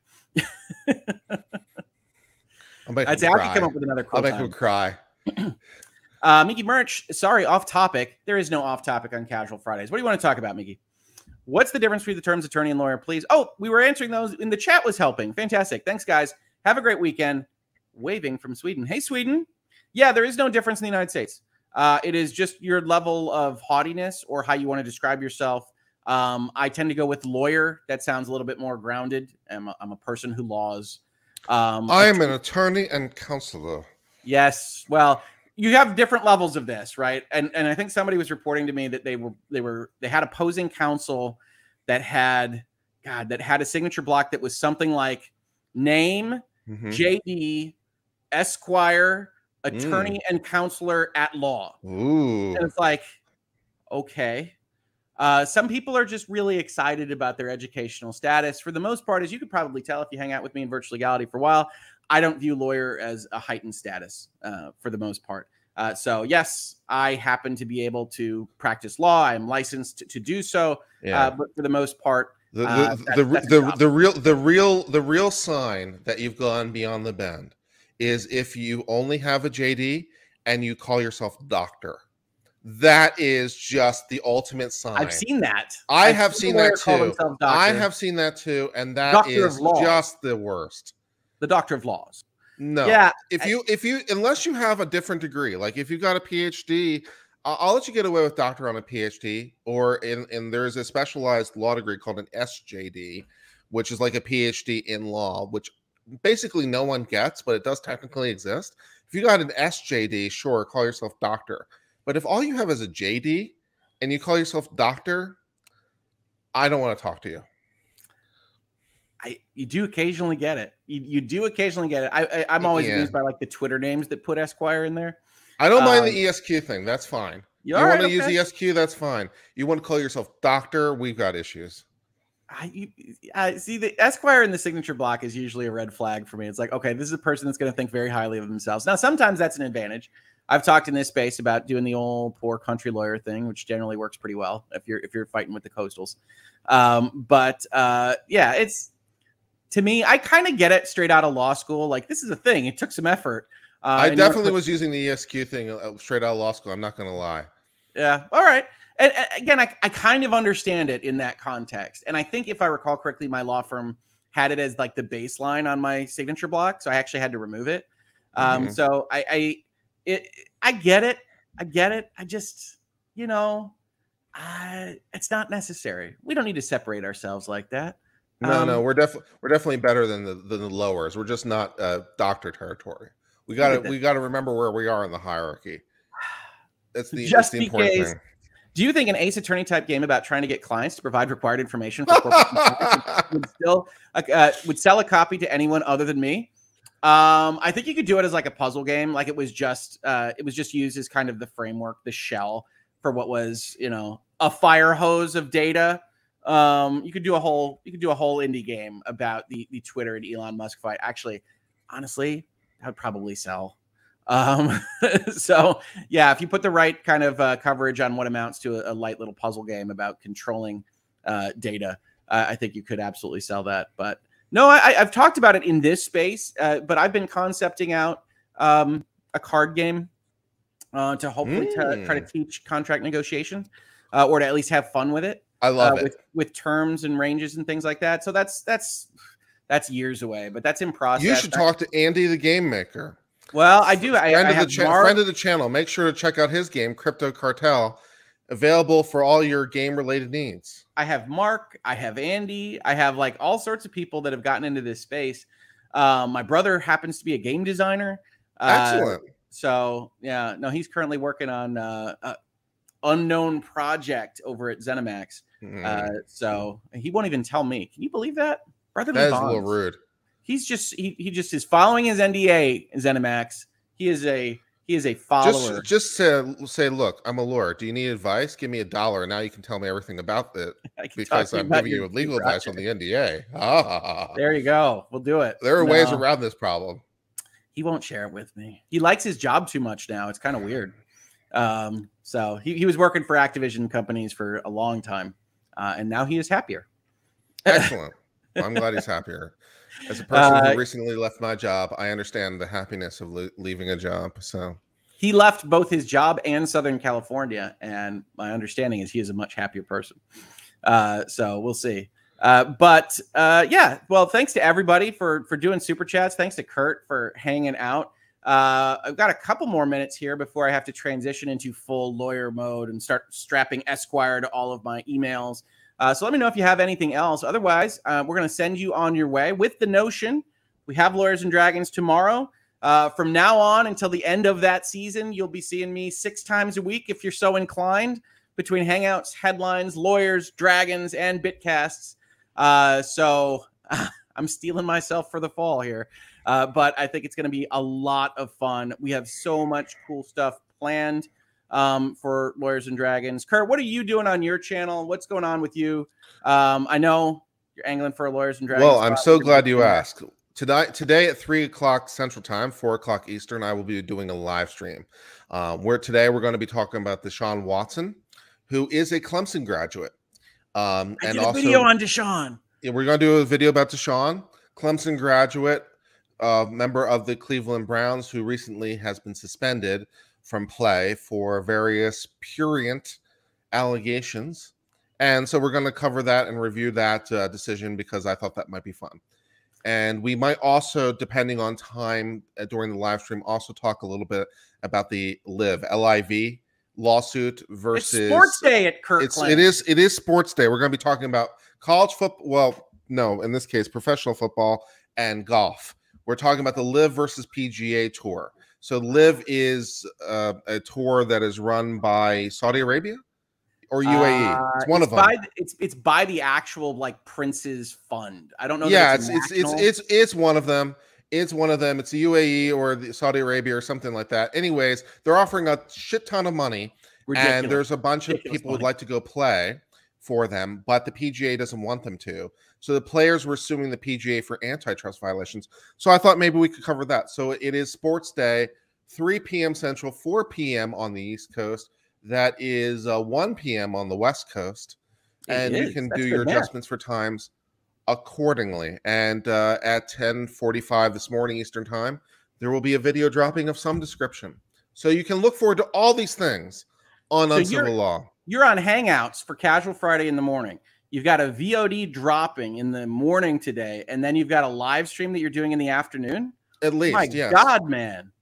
I'd him say I could come up with another I'll make him cry. [CLEARS THROAT] Uh, Mickey Merch, sorry, off topic. There is no off topic on Casual Fridays. What do you want to talk about, Mickey? What's the difference between the terms attorney and lawyer, please? Oh, we were answering those in the chat was helping. Fantastic. Thanks, guys. Have a great weekend. Waving from Sweden. Hey, Sweden. Yeah, there is no difference in the United States. Uh, it is just your level of haughtiness or how you want to describe yourself. Um, I tend to go with lawyer. That sounds a little bit more grounded. I'm a, I'm a person who laws. Um, I am an attorney and counselor. Yes. Well, you have different levels of this, right? And and I think somebody was reporting to me that they were they were they had opposing counsel that had God that had a signature block that was something like name Mhm. JD Esquire attorney and counselor at law. Ooh. And it's like, okay. Uh, some people are just really excited about their educational status. For the most part, as you could probably tell if you hang out with me in virtual legality for a while, I don't view lawyer as a heightened status uh, for the most part. Uh, so yes, I happen to be able to practice law. I am licensed to, to do so, Yeah. uh, but for the most part, The Uh, the that- the, the, the real the real the real sign that you've gone beyond the bend is if you only have a JD and you call yourself doctor. That is just the ultimate sign. I've seen that. I I've have seen seen that too. I have seen that too, and that Doctor is just the worst. The doctor of laws. No. Yeah, If you if you unless you have a different degree, like if you got a PhD, I'll, I'll let you get away with doctor on a PhD, or in and there's a specialized law degree called an SJD, which is like a PhD in law, which basically no one gets, but it does technically exist. If you got an SJD, sure, call yourself doctor. But if all you have is a JD and you call yourself doctor, I don't want to talk to you. I you do occasionally get it. You, you do occasionally get it. I, I I'm always Yeah. amused by like the Twitter names that put Esquire in there. I don't mind Um, the ESQ thing. That's fine. You, want right, to use okay. ESQ? That's fine. You want to call yourself doctor? We've got issues. I, you, I see the Esquire in the signature block is usually a red flag for me. It's like, okay, this is a person that's going to think very highly of themselves. Now, sometimes that's an advantage. I've talked in this space about doing the old poor country lawyer thing, which generally works pretty well if you're if you're fighting with the coastals. Um, but uh, yeah, it's to me, I kind of get it straight out of law school. Like this is a thing; it took some effort. Uh, I definitely was using the ESQ thing uh, straight out of law school. I'm not going to lie. Yeah. All right. And, and again, I, I kind of understand it in that context. And I think if I recall correctly, my law firm had it as like the baseline on my signature block. So I actually had to remove it. Um, Mhm. so I, I, it, I get it. I get it. I just, you know, I, it's not necessary. We don't need to separate ourselves like that. No, no, Um, we're definitely we're definitely better than the than the lowers. We're just not uh, doctor territory. We got to we got to remember where we are in the hierarchy. That's the, Just that's the important because thing. Do you think an Ace Attorney type game about trying to get clients to provide required information for would still [LAUGHS] uh, would sell a copy to anyone other than me? Um, I think you could do it as like a puzzle game, like it was just uh, it was just used as kind of the framework, the shell for what was you know a fire hose of data. Um, you could do a whole you could do a whole indie game about the the Twitter and Elon Musk fight. Actually, honestly, that would probably sell. Um, [LAUGHS] so yeah, if you put the right kind of uh, coverage on what amounts to a, a light little puzzle game about controlling uh, data, uh, I think you could absolutely sell that. But no, I, I've talked about it in this space, uh, but I've been concepting out um, a card game uh, to hopefully t- try to Mm. teach contract negotiation uh, or to at least have fun with it I love uh, it. with with terms and ranges and things like that. So that's that's that's years away, but that's in process. You should talk to Andy, the game maker. well, I do. Friend I of the Mark- friend of the channel. Make sure to check out his game, Crypto Cartel, available for all your game related needs. I have Mark, I have Andy, I have like all sorts of people that have gotten into this space. Um, my brother happens to be a game designer. Uh, Excellent. so yeah, no, he's currently working on uh, a unknown project over at ZeniMax. Mm, Uh, so he won't even tell me. Can you believe that? Brotherly that is a little rude. He's just he, he just is following his NDA ZeniMax. He is a he is a follower. Just just say, say, look, I'm a lawyer. Do you need advice? Give me a dollar. and Now you can tell me everything about it [LAUGHS] I can talk because to I'm giving you legal advice on the NDA. Ah, [LAUGHS] There you go. We'll do it. there are ways around this problem. he won't share it with me. He likes his job too much now. It's kind of weird. Um, so he, he was working for Activision companies for a long time, uh, and now he is happier. Excellent. I'm glad he's happier. As a person Uh, who recently left my job, I understand the happiness of le- leaving a job. So He left both his job and Southern California, and my understanding is he is a much happier person. Uh, so we'll see. Uh, but uh, yeah, well, thanks to everybody for for doing super chats. Thanks to Kirk for hanging out. Uh, I've got a couple more minutes here before I have to transition into full lawyer mode and start strapping Esquire to all of my emails. Uh, so let me know if you have anything else. Otherwise, uh, we're going to send you on your way with the notion. We have Lawyers and Dragons tomorrow. Uh, from now on until the end of that season, you'll be seeing me six times a week if you're so inclined between Hangouts, headlines, lawyers, dragons, and bitcasts. Uh, so [LAUGHS] I'm steeling myself for the fall here. Uh, but I think it's going to be a lot of fun. We have so much cool stuff planned um, for Lawyers and Dragons. Kirk, what are you doing on your channel? What's going on with you? Um, I know you're angling for Lawyers and Dragons. Well, I'm so glad you asked. Tonight, today at three o'clock Central Time, four o'clock Eastern, I will be doing a live stream. Um, where today we're going to be talking about Deshaun Watson, who is a Clemson graduate, um, I and did a also video on Deshaun. yeah, we're going to do a video about Deshaun, Clemson graduate, uh, member of the Cleveland Browns, who recently has been suspended from play for various purient allegations. And so we're going to cover that and review that uh, decision because I thought that might be fun. And we might also, depending on time uh, during the live stream, also talk a little bit about the live LIV lawsuit versus it's sports day at Kirkland. It is it is sports day. We're going to be talking about college football. Well, no, in this case, professional football and golf. We're talking about the Live versus PGA Tour. So Live is uh, a tour that is run by Saudi Arabia or UAE. Uh, it's one it's of them. By, it's it's by the actual like Prince's Fund. I don't know. Yeah, it's it's, it's, it's it's it's one of them. It's one of them. It's the UAE or the Saudi Arabia or something like that. Anyways, they're offering a shit ton of money, Ridiculous. and there's a bunch of Ridiculous people who'd like to go play for them, but the PGA doesn't want them to. So the players were suing the PGA for antitrust violations. So I thought maybe we could cover that. So it is Sports Day, 3 p.m. Central, 4 p.m. on the East Coast. That is uh, 1 p.m. on the West Coast. It and is. you can That's do your adjustments for times accordingly. And uh, at 10:45 this morning Eastern Time, there will be a video dropping of some description. So you can look forward to all these things on so Uncivil Law. You're on Hangouts for Casual Friday in the morning. You've got a VOD dropping in the morning today, and then you've got a live stream that you're doing in the afternoon. At least, my. God, man.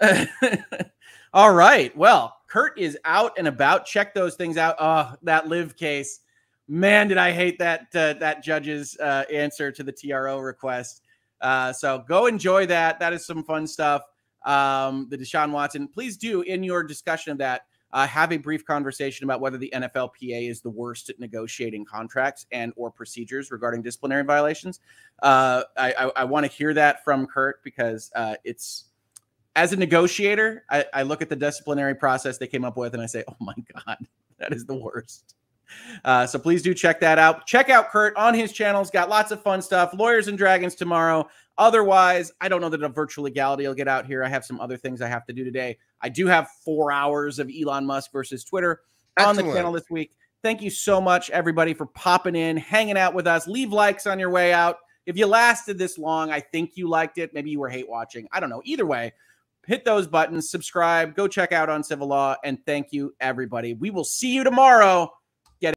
[LAUGHS] All right. Well, Kirk is out and about. Check those things out. Oh, that live case. Man, did I hate that uh, that judge's uh, answer to the TRO request. Uh, so go enjoy that. That is some fun stuff. Um, the Deshaun Watson. Please do in your discussion of that uh, have a brief conversation about whether the NFLPA is the worst at negotiating contracts and or procedures regarding disciplinary violations. Uh, I, I, I want to hear that from Kirk because uh, it's as a negotiator, I, I look at the disciplinary process they came up with and I say, oh my God, that is the worst. Uh, so please do check that out. Check out Kirk on his channels. Got lots of fun stuff. Lawyers and Dragons tomorrow. Otherwise, I don't know that a virtual legality will get out here. I have some other things I have to do today. I do have four hours of Elon Musk versus Twitter Excellent. on the channel this week. Thank you so much, everybody, for popping in, hanging out with us. Leave likes on your way out. If you lasted this long, I think you liked it. Maybe you were hate watching. I don't know. Either way, hit those buttons, subscribe, go check out Uncivil Law, and thank you, everybody. We will see you tomorrow